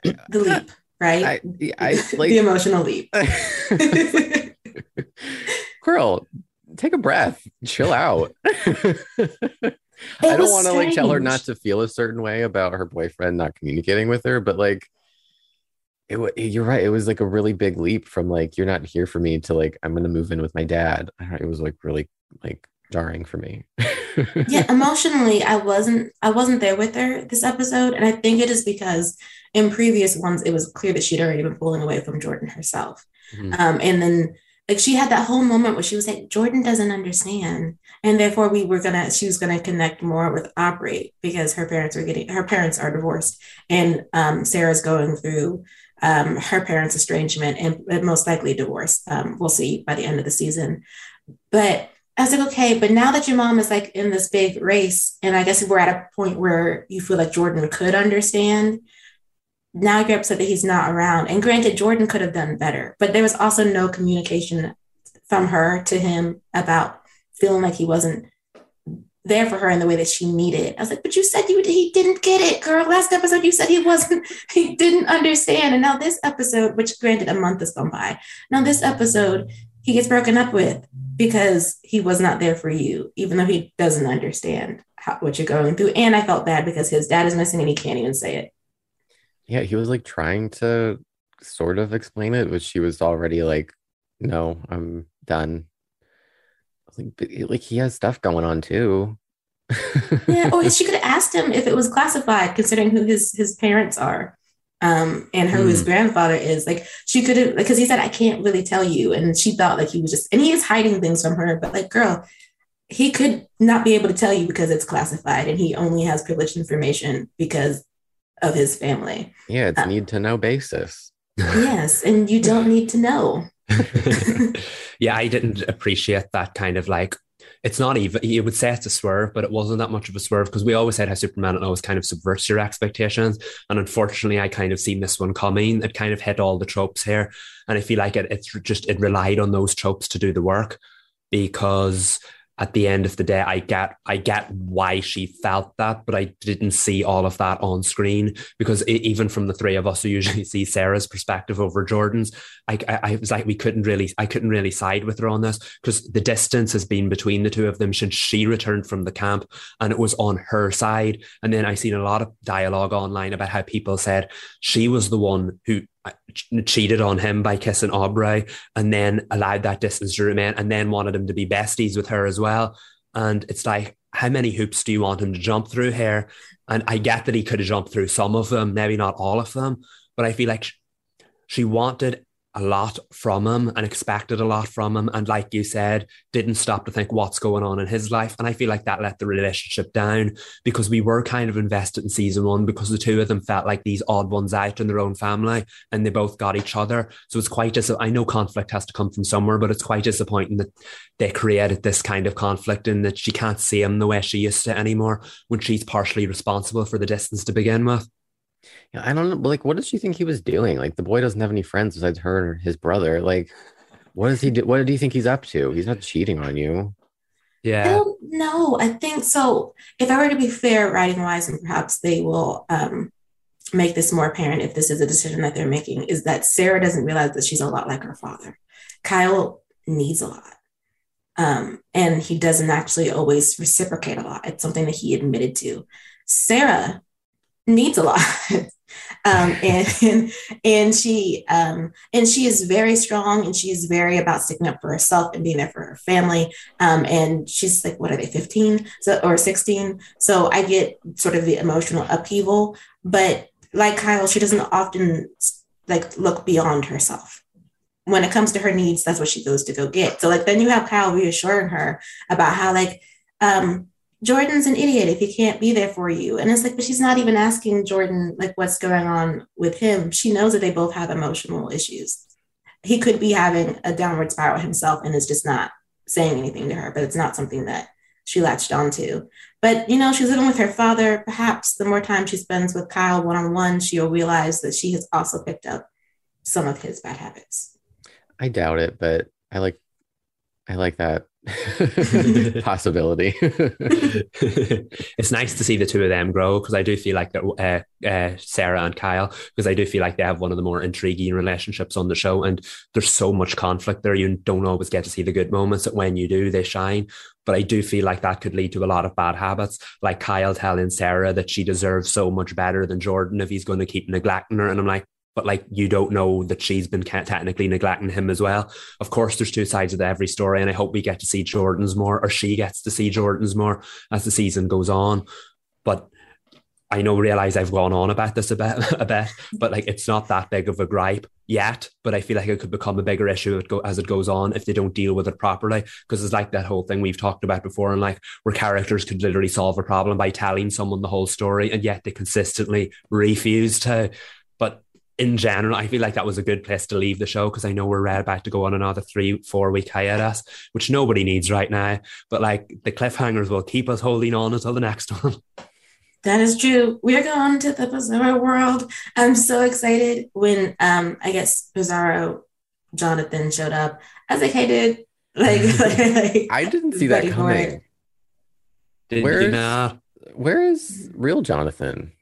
the leap, right? I, I *laughs* like the emotional leap. *laughs* *laughs* Girl, take a breath, chill out. I don't want to like tell her not to feel a certain way about her boyfriend not communicating with her, but like it, you're right. It was like a really big leap from like you're not here for me to like I'm gonna move in with my dad. It was like really like jarring for me. yeah, *laughs* emotionally, I wasn't I wasn't there with her this episode, and I think it is because in previous ones it was clear that she'd already been pulling away from Jordan herself, mm-hmm. um, and then like she had that whole moment where she was like Jordan doesn't understand, and therefore we were gonna she was gonna connect more with Aubrey because her parents were getting her parents are divorced, and um, Sarah's going through um, her parents' estrangement and most likely divorce. Um, we'll see by the end of the season, but I was like, okay, but now that your mom is like in this big race, and I guess we're at a point where you feel like Jordan could understand. Now you're upset that he's not around. And granted, Jordan could have done better, but there was also no communication from her to him about feeling like he wasn't there for her in the way that she needed. I was like, but you said you he didn't get it, girl. Last episode you said he wasn't, *laughs* he didn't understand. And now this episode, which granted a month has gone by. Now this episode, he gets broken up with because he was not there for you, even though he doesn't understand how, what you're going through. And I felt bad because his dad is missing and he can't even say it. Yeah, he was like trying to sort of explain it, but she was already like, no, I'm done. Like, but, like he has stuff going on too. yeah. Oh, *laughs* she could have asked him if it was classified, considering who his his parents are um, and who mm. his grandfather is. Like she could have, because he said, I can't really tell you. And she thought like he was just, and he is hiding things from her, but like, girl, he could not be able to tell you because it's classified and he only has privileged information because of his family. Yeah, it's uh, need to know basis. yes, and you don't *laughs* need to know. *laughs* *laughs* yeah, I didn't appreciate that kind of like it's not even you would say it's a swerve, but it wasn't that much of a swerve because we always said how Superman always kind of subverts your expectations. And unfortunately, I kind of seen this one coming. It kind of hit all the tropes here. And I feel like it it's just it relied on those tropes to do the work because at the end of the day, I get I get why she felt that, but I didn't see all of that on screen because it, even from the three of us who *laughs* usually see Sarah's perspective over Jordan's, I, I, I was like we couldn't really I couldn't really side with her on this because the distance has been between the two of them since she returned from the camp, and it was on her side. And then I seen a lot of dialogue online about how people said she was the one who cheated on him by kissing Aubrey and then allowed that distance to remain and then wanted him to be besties with her as well. And it's like, how many hoops do you want him to jump through here? And I get that he could have jumped through some of them, maybe not all of them, but I feel like she wanted a lot from him and expected a lot from him. And like you said, didn't stop to think what's going on in his life. And I feel like that let the relationship down because we were kind of invested in season one because the two of them felt like these odd ones out in their own family and they both got each other. So it's quite dis- I know conflict has to come from somewhere, but it's quite disappointing that they created this kind of conflict and that she can't see him the way she used to anymore when she's partially responsible for the distance to begin with. Yeah, I don't know. Like, what does she think he was doing? Like, the boy doesn't have any friends besides her and his brother. Like, what does he do? What do you think he's up to? He's not cheating on you. Yeah. I don't know. I think so. If I were to be fair, writing wise, and perhaps they will um, make this more apparent if this is a decision that they're making, is that Sarah doesn't realize that she's a lot like her father. Kyle needs a lot. Um, and he doesn't actually always reciprocate a lot. It's something that he admitted to. Sarah needs a lot. *laughs* um, and and she um, and she is very strong and she is very about sticking up for herself and being there for her family. Um, and she's like, what are they, 15 so, or 16? So I get sort of the emotional upheaval, but like Kyle, she doesn't often like look beyond herself. When it comes to her needs, that's what she goes to go get. So like then you have Kyle reassuring her about how like um Jordan's an idiot if he can't be there for you. And it's like, but she's not even asking Jordan like what's going on with him. She knows that they both have emotional issues. He could be having a downward spiral himself and is just not saying anything to her, but it's not something that she latched onto. But you know, she's living with her father. Perhaps the more time she spends with Kyle one on one, she'll realize that she has also picked up some of his bad habits. I doubt it, but I like I like that *laughs* possibility. it's nice to see the two of them grow because I do feel like uh, uh, Sarah and Kyle because I do feel like they have one of the more intriguing relationships on the show, and there's so much conflict there. You don't always get to see the good moments, that when you do, they shine. But I do feel like that could lead to a lot of bad habits, like Kyle telling Sarah that she deserves so much better than Jordan if he's going to keep neglecting her, and I'm like, but like you don't know that she's been technically neglecting him as well. Of course, there's two sides of every story, and I hope we get to see Jordan's more, or she gets to see Jordan's more as the season goes on. But I know realize I've gone on about this a bit, *laughs* a bit, but like it's not that big of a gripe yet. But I feel like it could become a bigger issue as it goes on if they don't deal with it properly. Because it's like that whole thing we've talked about before, and like where characters could literally solve a problem by telling someone the whole story, and yet they consistently refuse to. But in general, I feel like that was a good place to leave the show because I know we're right about to go on another three, four week hiatus, which nobody needs right now. But like the cliffhangers will keep us holding on until the next one. *laughs* That is true. We're going to the Bizarro world. I'm so excited when um I guess Bizarro Jonathan showed up. I was like, hey dude. Like, *laughs* like I didn't see that coming. Where's, where is real Jonathan?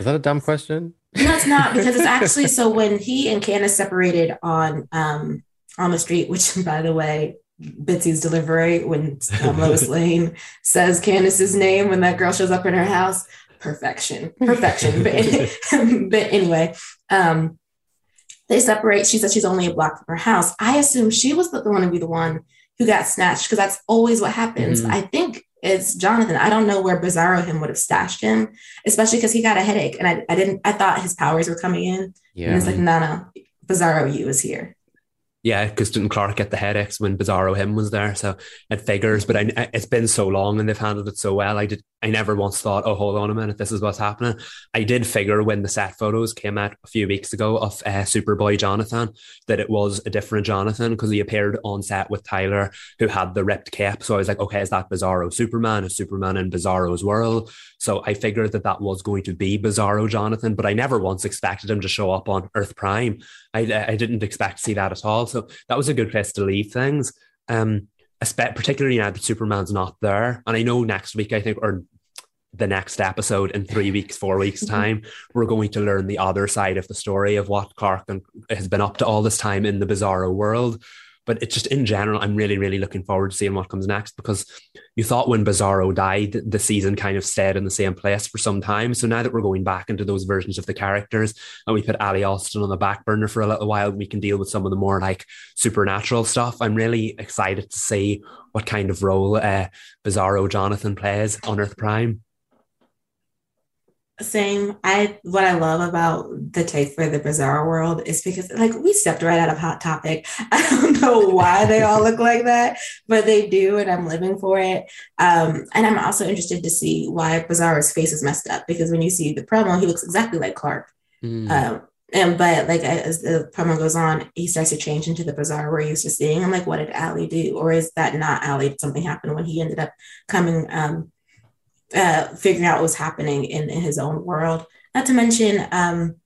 Is that a dumb question? No, it's not because it's actually so when he and Candice separated on um on the street, which *laughs* by the way, Bitsie's delivery when um, Lois *laughs* Lane says Candice's name when that girl shows up in her house, perfection, perfection. but, *laughs* but anyway, um, they separate. She says she's only a block from her house. I assume she was the, the one to be the one who got snatched because that's always what happens. Mm-hmm. I think it's Jonathan. I don't know where Bizarro him would have stashed him, especially because he got a headache. And I, I didn't, I thought his powers were coming in. Yeah. And it's like, no, no, Bizarro you is here yeah, because didn't Clark get the headaches when Bizarro him was there? So it figures, but I, it's been so long and they've handled it so well. I did, I never once thought, oh, hold on a minute, this is what's happening. I did figure when the set photos came out a few weeks ago of uh, Superboy Jonathan that it was a different Jonathan because he appeared on set with Tyler, who had the ripped cape. So I was like, okay, is that Bizarro Superman? Is Superman in Bizarro's world? So I figured that that was going to be Bizarro Jonathan, but I never once expected him to show up on Earth Prime. I, I didn't expect to see that at all. So that was a good place to leave things. Um, particularly now that Superman's not there. And I know next week, I think, or the next episode in three weeks, four weeks' mm-hmm. time, we're going to learn the other side of the story of what Clark has been up to all this time in the bizarro world. But it's just in general, I'm really, really looking forward to seeing what comes next because you thought when Bizarro died, the season kind of stayed in the same place for some time. So now that we're going back into those versions of the characters and we put Ally Allston on the back burner for a little while, we can deal with some of the more like supernatural stuff. I'm really excited to see what kind of role uh, Bizarro Jonathan plays on Earth Prime. Same. I what I love about the take for the Bizarro world is because like we stepped right out of Hot Topic. *laughs* I don't know why they all look like that, but they do, and I'm living for it. Um, and I'm also interested to see why Bizarro's face is messed up because when you see the promo, he looks exactly like Clark. Mm. Um, and but like as the promo goes on, he starts to change into the Bizarro we're used to seeing. I'm like, what did Ali do, or is that not Ali? Did something happen when he ended up coming um, uh, figuring out what was happening in, in his own world. Not to mention, um,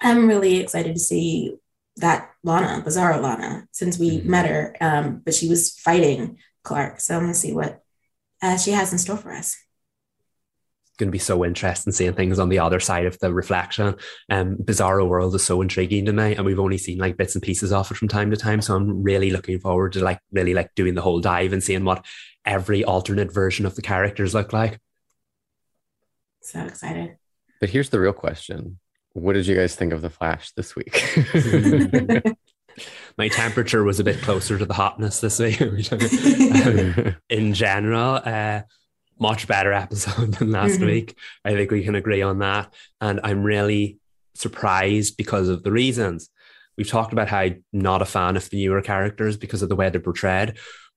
I'm really excited to see that Lana, Bizarro Lana, since we mm-hmm. met her, um, but she was fighting Clark. So I'm going to see what uh, she has in store for us. Going to be so interesting seeing things on the other side of the reflection. Um, Bizarro World is so intriguing to me, and we've only seen like bits and pieces of it from time to time. So I'm really looking forward to like really like doing the whole dive and seeing what every alternate version of the characters look like. So excited. But here's the real question. What did you guys think of the Flash this week? *laughs* *laughs* My temperature was a bit closer to the hotness this week. *laughs* in general, uh, much better *laughs* episode than last mm-hmm. week. I think we can agree on that. And I'm really surprised because of the reasons. We've talked about how I'm not a fan of the newer characters because of the way they're portrayed.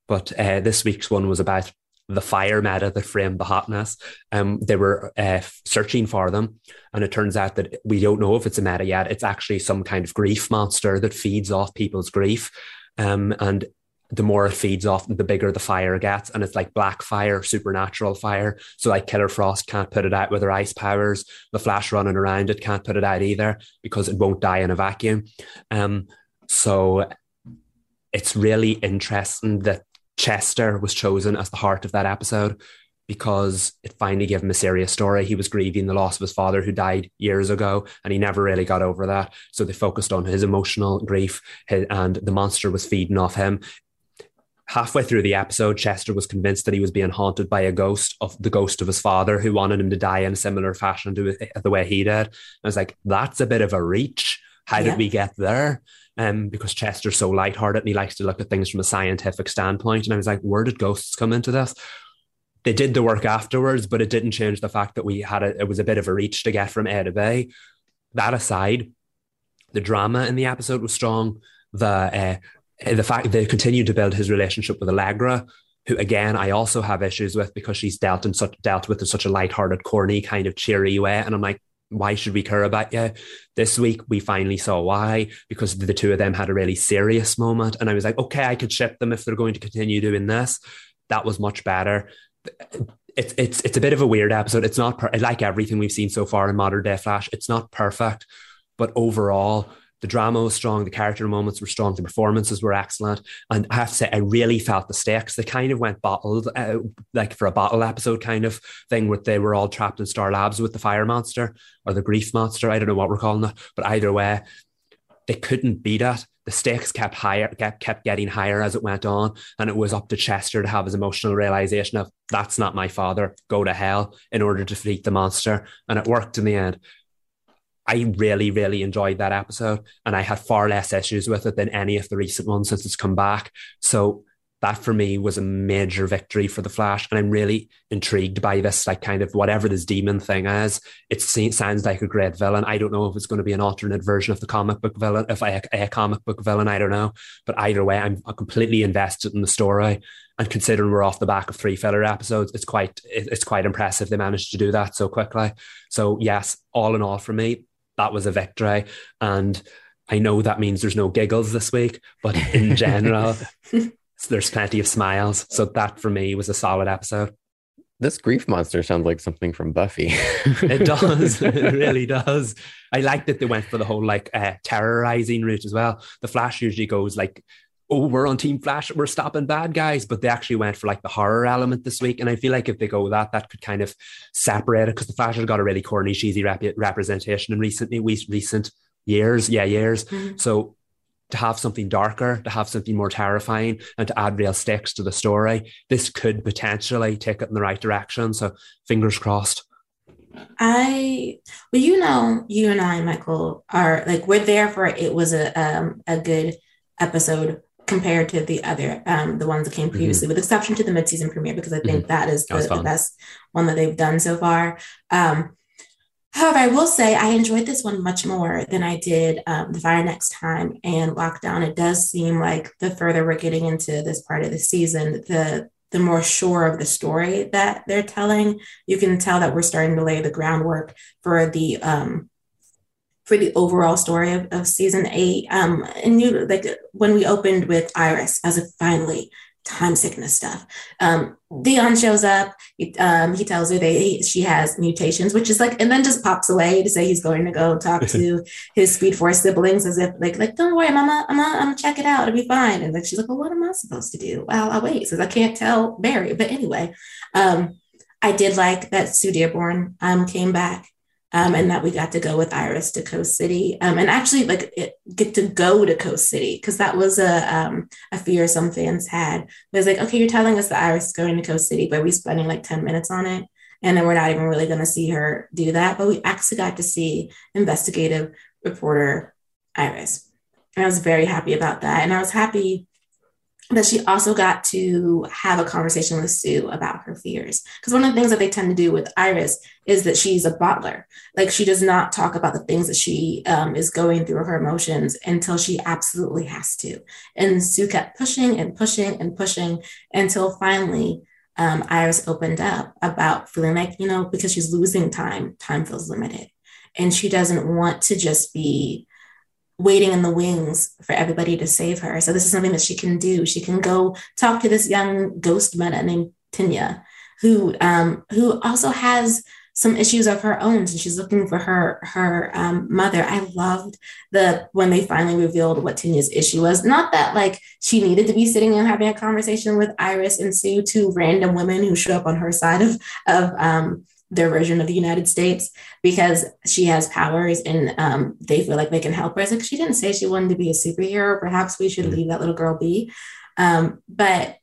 But uh, this week's one was about the fire meta that framed the hotness. Um, they were uh, searching for them, and it turns out that we don't know if it's a meta yet. It's actually some kind of grief monster that feeds off people's grief, um, and the more it feeds off, the bigger the fire gets. And it's like black fire, supernatural fire. So like Killer Frost can't put it out with her ice powers. The Flash running around it can't put it out either because it won't die in a vacuum. Um, so it's really interesting that Chester was chosen as the heart of that episode because it finally gave him a serious story. He was grieving the loss of his father who died years ago, and he never really got over that. So they focused on his emotional grief, and the monster was feeding off him. Halfway through the episode, Chester was convinced that he was being haunted by a ghost of the ghost of his father who wanted him to die in a similar fashion to the way he did. I was like, that's a bit of a reach. How yeah. did we get there? um, because Chester's so lighthearted and he likes to look at things from a scientific standpoint. And I was like, where did ghosts come into this? They did the work afterwards, but it didn't change the fact that we had a, it was a bit of a reach to get from A to B. That aside, the drama in the episode was strong. The uh, the fact they continued to build his relationship with Allegra, who again I also have issues with because she's dealt in such dealt with in such a lighthearted, corny, kind of cheery way. And I'm like, why should we care about you? This week we finally saw why because the two of them had a really serious moment, and I was like, okay, I could ship them if they're going to continue doing this. That was much better. It's it's it's a bit of a weird episode. It's not per- like everything we've seen so far in modern day Flash. It's not perfect, but overall, the drama was strong, the character moments were strong, the performances were excellent. And I have to say, I really felt the stakes. They kind of went bottled, uh, like for a bottle episode kind of thing, where they were all trapped in Star Labs with the fire monster or the grief monster. I don't know what we're calling it, but either way, they couldn't beat it. The stakes kept higher, kept, kept getting higher as it went on. And it was up to Chester to have his emotional realization of that's not my father, go to hell in order to defeat the monster. And it worked in the end. I really, really enjoyed that episode, and I had far less issues with it than any of the recent ones since it's come back. So that for me was a major victory for the Flash, and I'm really intrigued by this, like kind of whatever this demon thing is. It sounds like a great villain. I don't know if it's going to be an alternate version of the comic book villain, if I a comic book villain, I don't know. But either way, I'm completely invested in the story. And considering we're off the back of three filler episodes, it's quite it's quite impressive they managed to do that so quickly. So yes, all in all, for me, that was a victory. And I know that means there's no giggles this week, but in *laughs* general, there's plenty of smiles. So that for me was a solid episode. This grief monster sounds like something from Buffy. it *laughs* does. it really does. I like that they went for the whole like uh, terrorizing route as well. The Flash usually goes like oh, we're on Team Flash, we're stopping bad guys, but they actually went for like the horror element this week. And I feel like if they go with that, that could kind of separate it because the Flash has got a really corny, cheesy rep- representation in recently recent years, yeah, years. Mm-hmm. So to have something darker, to have something more terrifying, and to add real stakes to the story, this could potentially take it in the right direction. So fingers crossed. I well, you know, you and I, Michael, are like we're there for it was a um a good episode compared to the other um the ones that came previously, mm-hmm. with exception to the mid-season premiere, because I think mm-hmm. that is the, the, best one that they've done so far. Um However, I will say I enjoyed this one much more than I did um, The Fire Next Time and Lockdown. It does seem like the further we're getting into this part of the season, the the more sure of the story that they're telling. You can tell that we're starting to lay the groundwork for the um, for the overall story of, of season eight. Um, and you like when we opened with Iris as a finally time sickness stuff. Um, Dion shows up. He, um, he tells her that he, she has mutations, which is like, and then just pops away to say he's going to go talk *laughs* to his Speed Force siblings, as if like, like don't worry, Mama, I'm gonna, I'm gonna check it out. It'll be fine. And like she's like, well, what am I supposed to do? Well, I'll wait, because I can't tell Barry. But anyway, um, I did like that Sue Dearborn um, came back um, and that we got to go with Iris to Coast City, um, and actually like it, get to go to Coast City because that was a um, a fear some fans had. It was like, okay, you're telling us that Iris is going to Coast City, but we're spending like ten minutes on it, and then we're not even really going to see her do that. But we actually got to see investigative reporter Iris, and I was very happy about that, and I was happy that she also got to have a conversation with Sue about her fears. Because one of the things that they tend to do with Iris is that she's a bottler. Like she does not talk about the things that she um, is going through her emotions until she absolutely has to. And Sue kept pushing and pushing and pushing until finally um, Iris opened up about feeling like, you know, because she's losing time, time feels limited. And she doesn't want to just be waiting in the wings for everybody to save her. So this is something that she can do. She can go talk to this young ghost meta named Tinya, who um, who also has some issues of her own, and she's looking for her her um, mother. I loved the when they finally revealed what Tinya's issue was. Not that like she needed to be sitting and having a conversation with Iris and Sue, two random women who show up on her side of of um, their version of the United States because she has powers and um, they feel like they can help her. It's like she didn't say she wanted to be a superhero. Perhaps we should mm-hmm. leave that little girl be. Um, but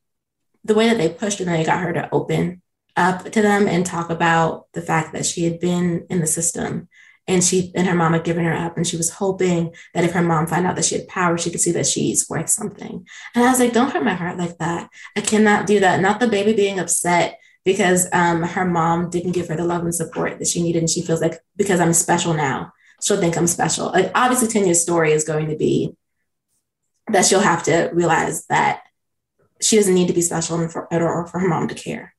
the way that they pushed and they got her to open up to them and talk about the fact that she had been in the system and she and her mom had given her up and she was hoping that if her mom found out that she had power she could see that she's worth something and i was like don't hurt my heart like that i cannot do that not the baby being upset because um, her mom didn't give her the love and support that she needed. And she feels like because I'm special now, she'll think I'm special. Like obviously, Tinya's story is going to be that she'll have to realize that she doesn't need to be special for, in order for her mom to care.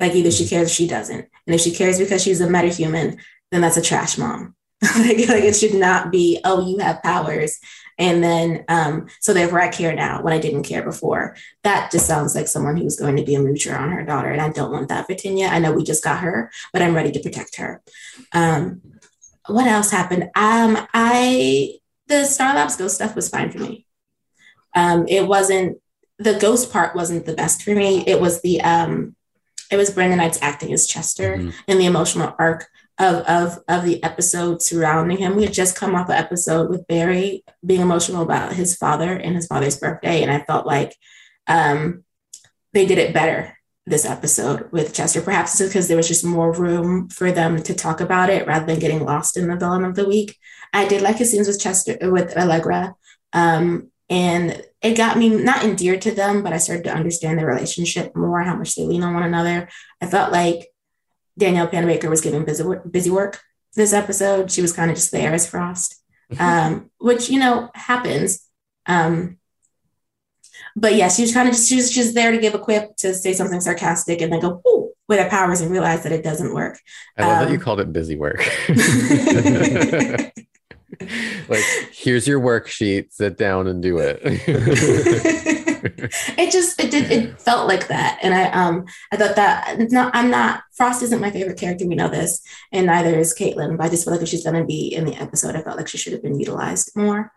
Like either she cares or she doesn't. And if she cares because she's a meta human, then that's a trash mom. *laughs* like, like it should not be, oh, you have powers and then, um, so therefore I care now when I didn't care before. That just sounds like someone who's going to be a moocher on her daughter. And I don't want that for Tinya. I know we just got her, but I'm ready to protect her. Um, what else happened? Um, I, the Star Labs ghost stuff was fine for me. Um, it wasn't, the ghost part wasn't the best for me. It was the, um, it was Brandon McKnight's acting as Chester mm-hmm. and the emotional arc of, of, of the episode surrounding him. We had just come off an episode with Barry being emotional about his father and his father's birthday. And I felt like um, they did it better this episode with Chester. Perhaps it's because there was just more room for them to talk about it rather than getting lost in the villain of the week. I did like his scenes with Chester, with Allegra. Um, and it got me not endeared to them, but I started to understand their relationship more, how much they lean on one another. I felt like Danielle Panabaker was giving busy work, busy work this episode. She was kind of just there as Frost, um, which you know happens. Um, but yeah, she was kind of just she was just there to give a quip to say something sarcastic and then go ooh with her powers and realize that it doesn't work. I love um, that you um, called it busy work. *laughs* *laughs* *laughs* like here's your worksheet sit down and do it *laughs* it just it did it felt like that and i um i thought that not i'm not frost isn't my favorite character we know this and neither is caitlin but i just feel like if she's going to be in the episode i felt like she should have been utilized more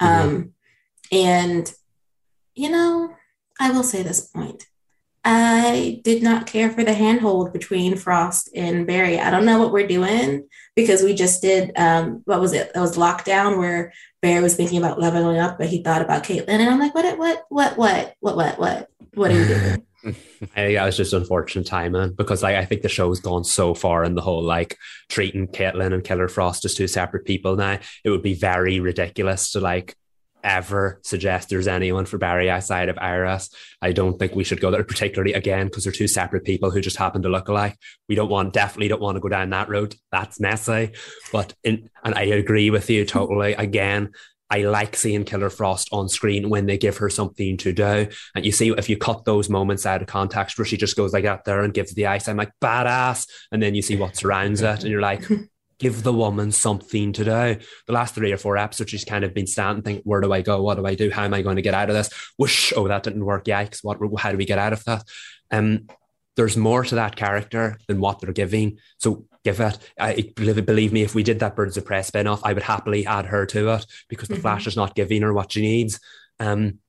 mm-hmm. um and you know, I will say this point. I did not care for the handhold between Frost and Barry. I don't know what we're doing because we just did um, what was it? It was lockdown where Barry was thinking about leveling up, but he thought about Caitlin, and I'm like, what, what, what, what, what, what, what, what are you doing? *laughs* I think that was just unfortunate timing because like I think the show's gone so far in the whole like treating Caitlin and Killer Frost as two separate people now. It would be very ridiculous to like ever suggest there's anyone for Barry outside of Iris. I don't think we should go there, particularly again, because they're two separate people who just happen to look alike. We don't want, definitely don't want to go down that road. That's messy. But in, and I agree with you totally. Again, I like seeing Killer Frost on screen when they give her something to do. And you see, if you cut those moments out of context where she just goes like that there and gives the ice, I'm like, badass. And then you see what surrounds it, and you're like, give the woman something to do. The last three or four episodes, she's kind of been standing, think, where do I go? What do I do? How am I going to get out of this? Whoosh! Oh, that didn't work. Yikes! What? How do we get out of that? Um, there's more to that character than what they're giving. So give it. I believe me, if we did that Birds of Prey spin off, I would happily add her to it because the mm-hmm. Flash is not giving her what she needs. Um,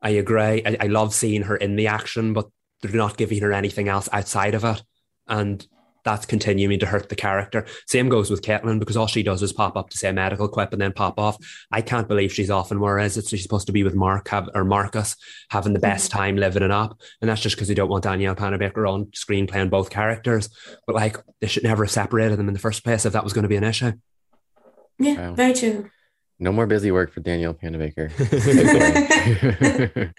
I agree. I, I love seeing her in the action, but they're not giving her anything else outside of it. And that's continuing to hurt the character. Same goes with Caitlin because all she does is pop up to say medical quip and then pop off. I can't believe she's off and whereas it's she's supposed to be with Mark have, or Marcus having the best mm-hmm. time living it up. And that's just because they don't want Danielle Panabaker on screen playing both characters. But like they should never have separated them in the first place if that was going to be an issue. Yeah, wow. very true. No more busy work for Danielle Panabaker. *laughs*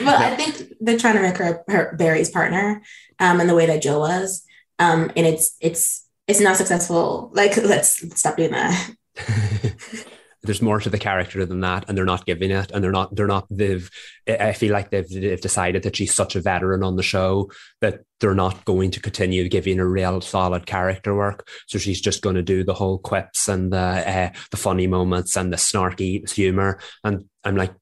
*laughs* well, I think they're trying to make her, her Barry's partner um, in the way that Joe was um, and it's it's it's not successful. Like let's, stop doing that. *laughs* There's more to the character than that, and they're not giving it, and they're not they're not they've. I feel like they've, they've decided that she's such a veteran on the show that they're not going to continue giving her real solid character work. So she's just going to do the whole quips and the uh, the funny moments and the snarky humor. And I'm like,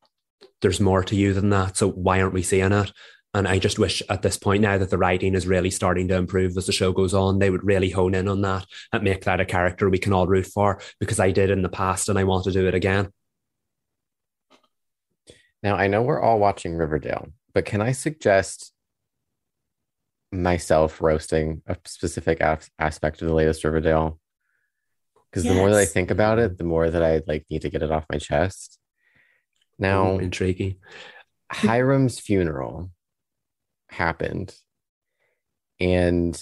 there's more to you than that. So why aren't we seeing it? And I just wish at this point now that the writing is really starting to improve as the show goes on, they would really hone in on that and make that a character we can all root for because I did in the past and I want to do it again. Now, I know we're all watching Riverdale, but can I suggest myself roasting a specific aspect of the latest Riverdale? Because yes. the more that I think about it, the more that I like need to get it off my chest. Now, oh, intriguing. Hiram's funeral happened. And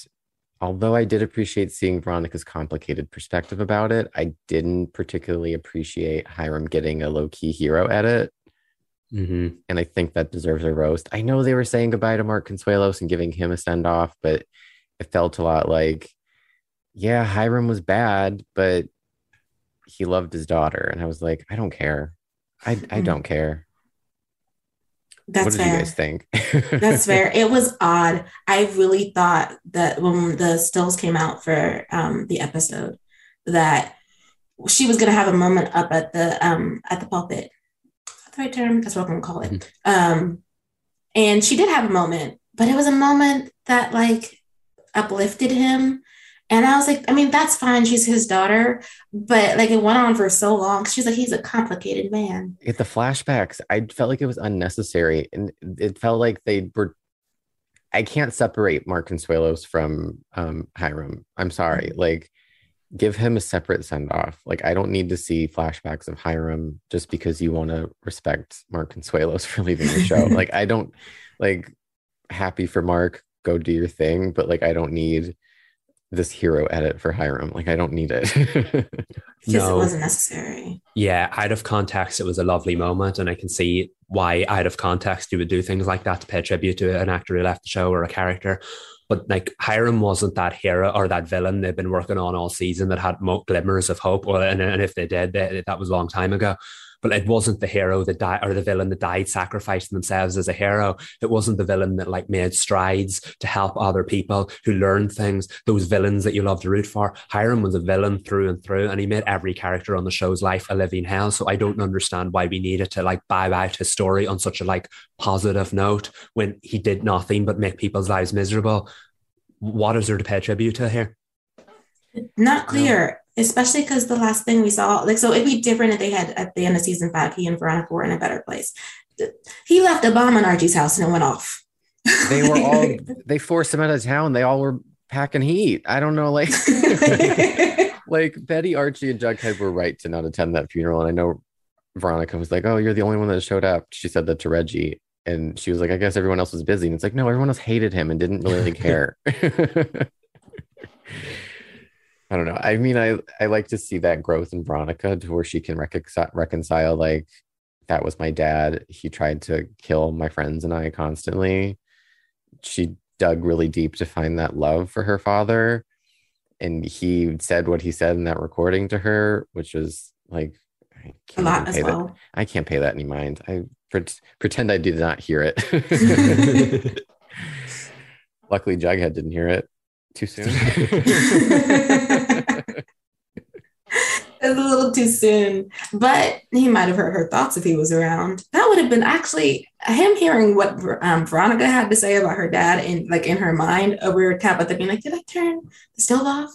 although I did appreciate seeing Veronica's complicated perspective about it, I didn't particularly appreciate Hiram getting a low key hero edit. Mm-hmm. And I think that deserves a roast. I know they were saying goodbye to Mark Consuelos and giving him a send off, but it felt a lot like, yeah, Hiram was bad, but he loved his daughter. And I was like, I don't care. I, I mm-hmm. don't care. That's what did fair. you guys think? That's *laughs* fair. It was odd. I really thought that when the stills came out for um, the episode, that she was going to have a moment up at the um, at the pulpit. That's the right term. That's what I'm going to call it. Mm-hmm. Um, and she did have a moment, but it was a moment that like uplifted him and I was like, I mean, that's fine. She's his daughter. But like it went on for so long. She's like, he's a complicated man. At the flashbacks, I felt like it was unnecessary. And it felt like they were I can't separate Mark Consuelos from um, Hiram. I'm sorry. Mm-hmm. Like, give him a separate send off. Like, I don't need to see flashbacks of Hiram just because you want to respect Mark Consuelos *laughs* for leaving the show. *laughs* like, I don't like happy for Mark. Go do your thing, but like, I don't need this hero edit for Hiram. Like I don't need it. *laughs* no, it wasn't necessary. Yeah, out of context, it was a lovely moment, and I can see why out of context you would do things like that to pay tribute to an actor who left the show or a character. But like Hiram wasn't that hero or that villain they've been working on all season that had glimmers of hope. Or and, and if they did, they, that was a long time ago but it wasn't the hero that died or the villain that died sacrificing themselves as a hero. It wasn't the villain that like made strides to help other people who learned things. Those villains that you love to root for. Hiram was a villain through and through, and he made every character on the show's life a living hell. So I don't understand why we needed to like bow out his story on such a like positive note when he did nothing but make people's lives miserable. What is there to pay tribute to here? Not clear especially because the last thing we saw, like, so it'd be different if they had at the end of season five, he and Veronica were in a better place. he left a bomb in Archie's house and it went off. They were all *laughs* they forced him out of town. They all were packing heat. I don't know, like *laughs* like Betty, Archie, and Jughead were right to not attend that funeral. And I know Veronica was like, "Oh, you're the only one that showed up." She said that to Reggie, and she was like, "I guess everyone else was busy." And it's like, no, everyone else hated him and didn't really *laughs* care. I don't know. I mean, I I like to see that growth in Veronica to where she can reconcile, reconcile like that was my dad. He tried to kill my friends and I constantly. She dug really deep to find that love for her father, and he said what he said in that recording to her, which was like a lot as well. That. I can't pay that any mind. I pre- pretend I did not hear it. *laughs* *laughs* Luckily, Jughead didn't hear it too soon. *laughs* it's a little too soon, but he might have heard her thoughts if he was around. That would have been actually him hearing what um, Veronica had to say about her dad in like in her mind over Tabitha being like, "Did I turn the stove off?"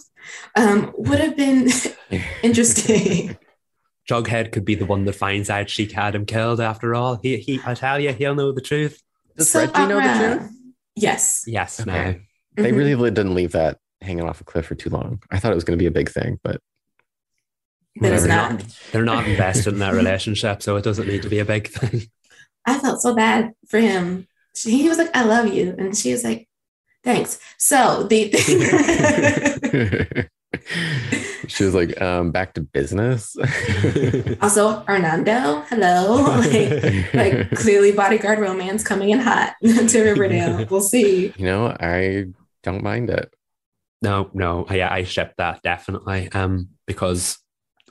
Um, would have been *laughs* interesting. Jughead could be the one that finds out she had him killed. After all, he he, I tell you, he'll know the truth. Does so, Reggie know the truth? Yes. Yes. Okay. No. They mm-hmm. really didn't leave that hanging off a cliff for too long. I thought it was going to be a big thing, but but it's not. They're not invested in that *laughs* relationship, so it doesn't need to be a big thing. I felt so bad for him. He was like, "I love you," and she was like, "Thanks." So the *laughs* she was like, um, "Back to business." *laughs* also, Hernando, hello, like, like clearly bodyguard romance coming in hot to Riverdale. We'll see. You know, I don't mind it. No, no, yeah, I ship that definitely. Um, because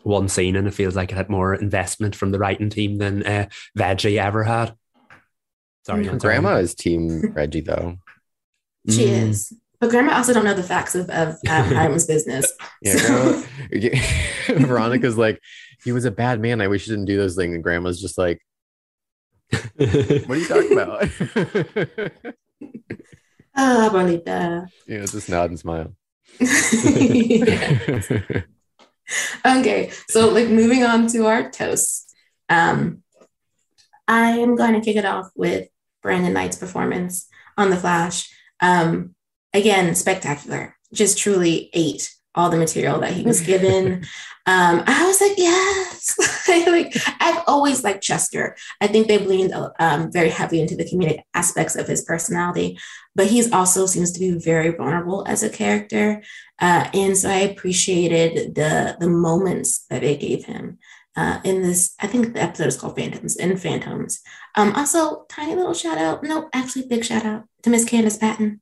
one scene and it feels like it had more investment from the writing team than uh, Veggie ever had. Sorry, mm. Grandma is team Reggie though. She mm. is. But grandma also don't know the facts of, of *laughs* um, Hiram's business. Yeah, so. grandma, *laughs* Veronica's like, he was a bad man. I wish he didn't do those things. And grandma's just like, what are you talking about? *laughs* Ah, oh, bonita. Yeah, just nod and smile. Okay, so like moving on to our toasts. Um, I am going to kick it off with Brandon McKnight's performance on The Flash. Um, again, spectacular. Just truly ate all the material that he was given. *laughs* um, I was like, yes. *laughs* like I've always liked Chester. I think they've leaned um, very heavily into the comedic aspects of his personality, but he's also seems to be very vulnerable as a character. Uh, and so I appreciated the the moments that they gave him. Uh, in this, I think the episode is called Phantoms and Phantoms. Um, also, tiny little shout out, no, actually, big shout out to Miss Candice Patton.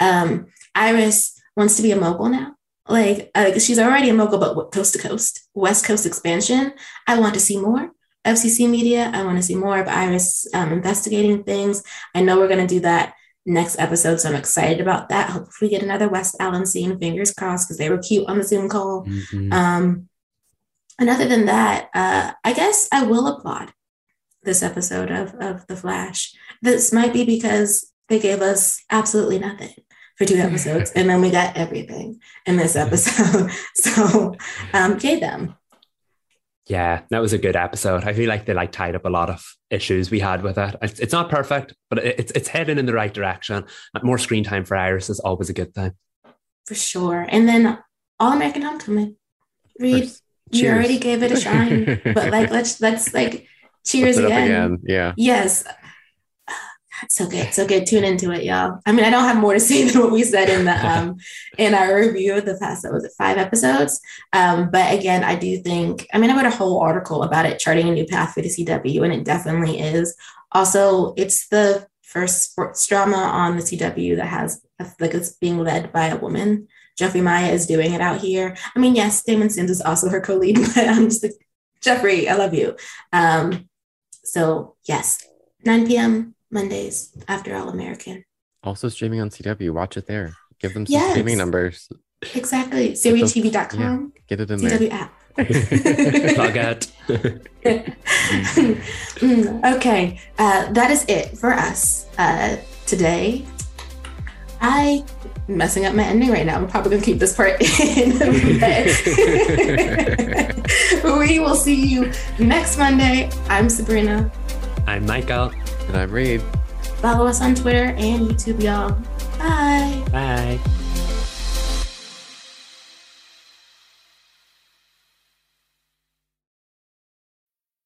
Um, Iris wants to be a mogul now. Like, uh, she's already a mogul, but coast to coast, West Coast expansion. I want to see more. FCC media. I want to see more of Iris um, investigating things. I know we're going to do that next episode, so I'm excited about that. Hope we get another West Allen scene. Fingers crossed, because they were cute on the Zoom call. Mm-hmm. Um, and other than that, uh, I guess I will applaud this episode of of The Flash. This might be because they gave us absolutely nothing for two episodes, *laughs* and then we got everything in this episode. *laughs* so, um, yay them. Yeah, that was a good episode. I feel like they like tied up a lot of issues we had with it. It's, it's not perfect, but it's it's heading in the right direction. More screen time for Iris is always a good thing. For sure. And then All American Homecoming. Reed, you already gave it a shine, but like *laughs* let's let's like cheers again. again. Yeah. Yes so good, so good. Tune into it, y'all. I mean, I don't have more to *laughs* say than what we said in the *laughs* um in our review of the past. That was it five episodes. Um, but again, I do think. I mean, I wrote a whole article about it, charting a new path for the CW, and it definitely is. Also, it's the first sports drama on the CW that has like it's being led by a woman. Geffri Maya is doing it out here. I mean, yes, Damon Sims is also her co-lead, *laughs* but I'm just like, Jeffrey, I love you. Um, so yes, 9 p.m. Mondays after All American. Also streaming on CW. Watch it there. Give them some yes. streaming numbers. Exactly. SeriaTV.com. Yeah, get it in CW there. app. *laughs* Log out. *laughs* okay, uh, that is it for us uh, today. I am messing up my ending right now. I'm probably gonna keep this part *laughs* in. we will see you next Monday. I'm Sabrina. I'm Michael. And I'm Reed. Follow us on Twitter and YouTube, y'all. Bye. Bye.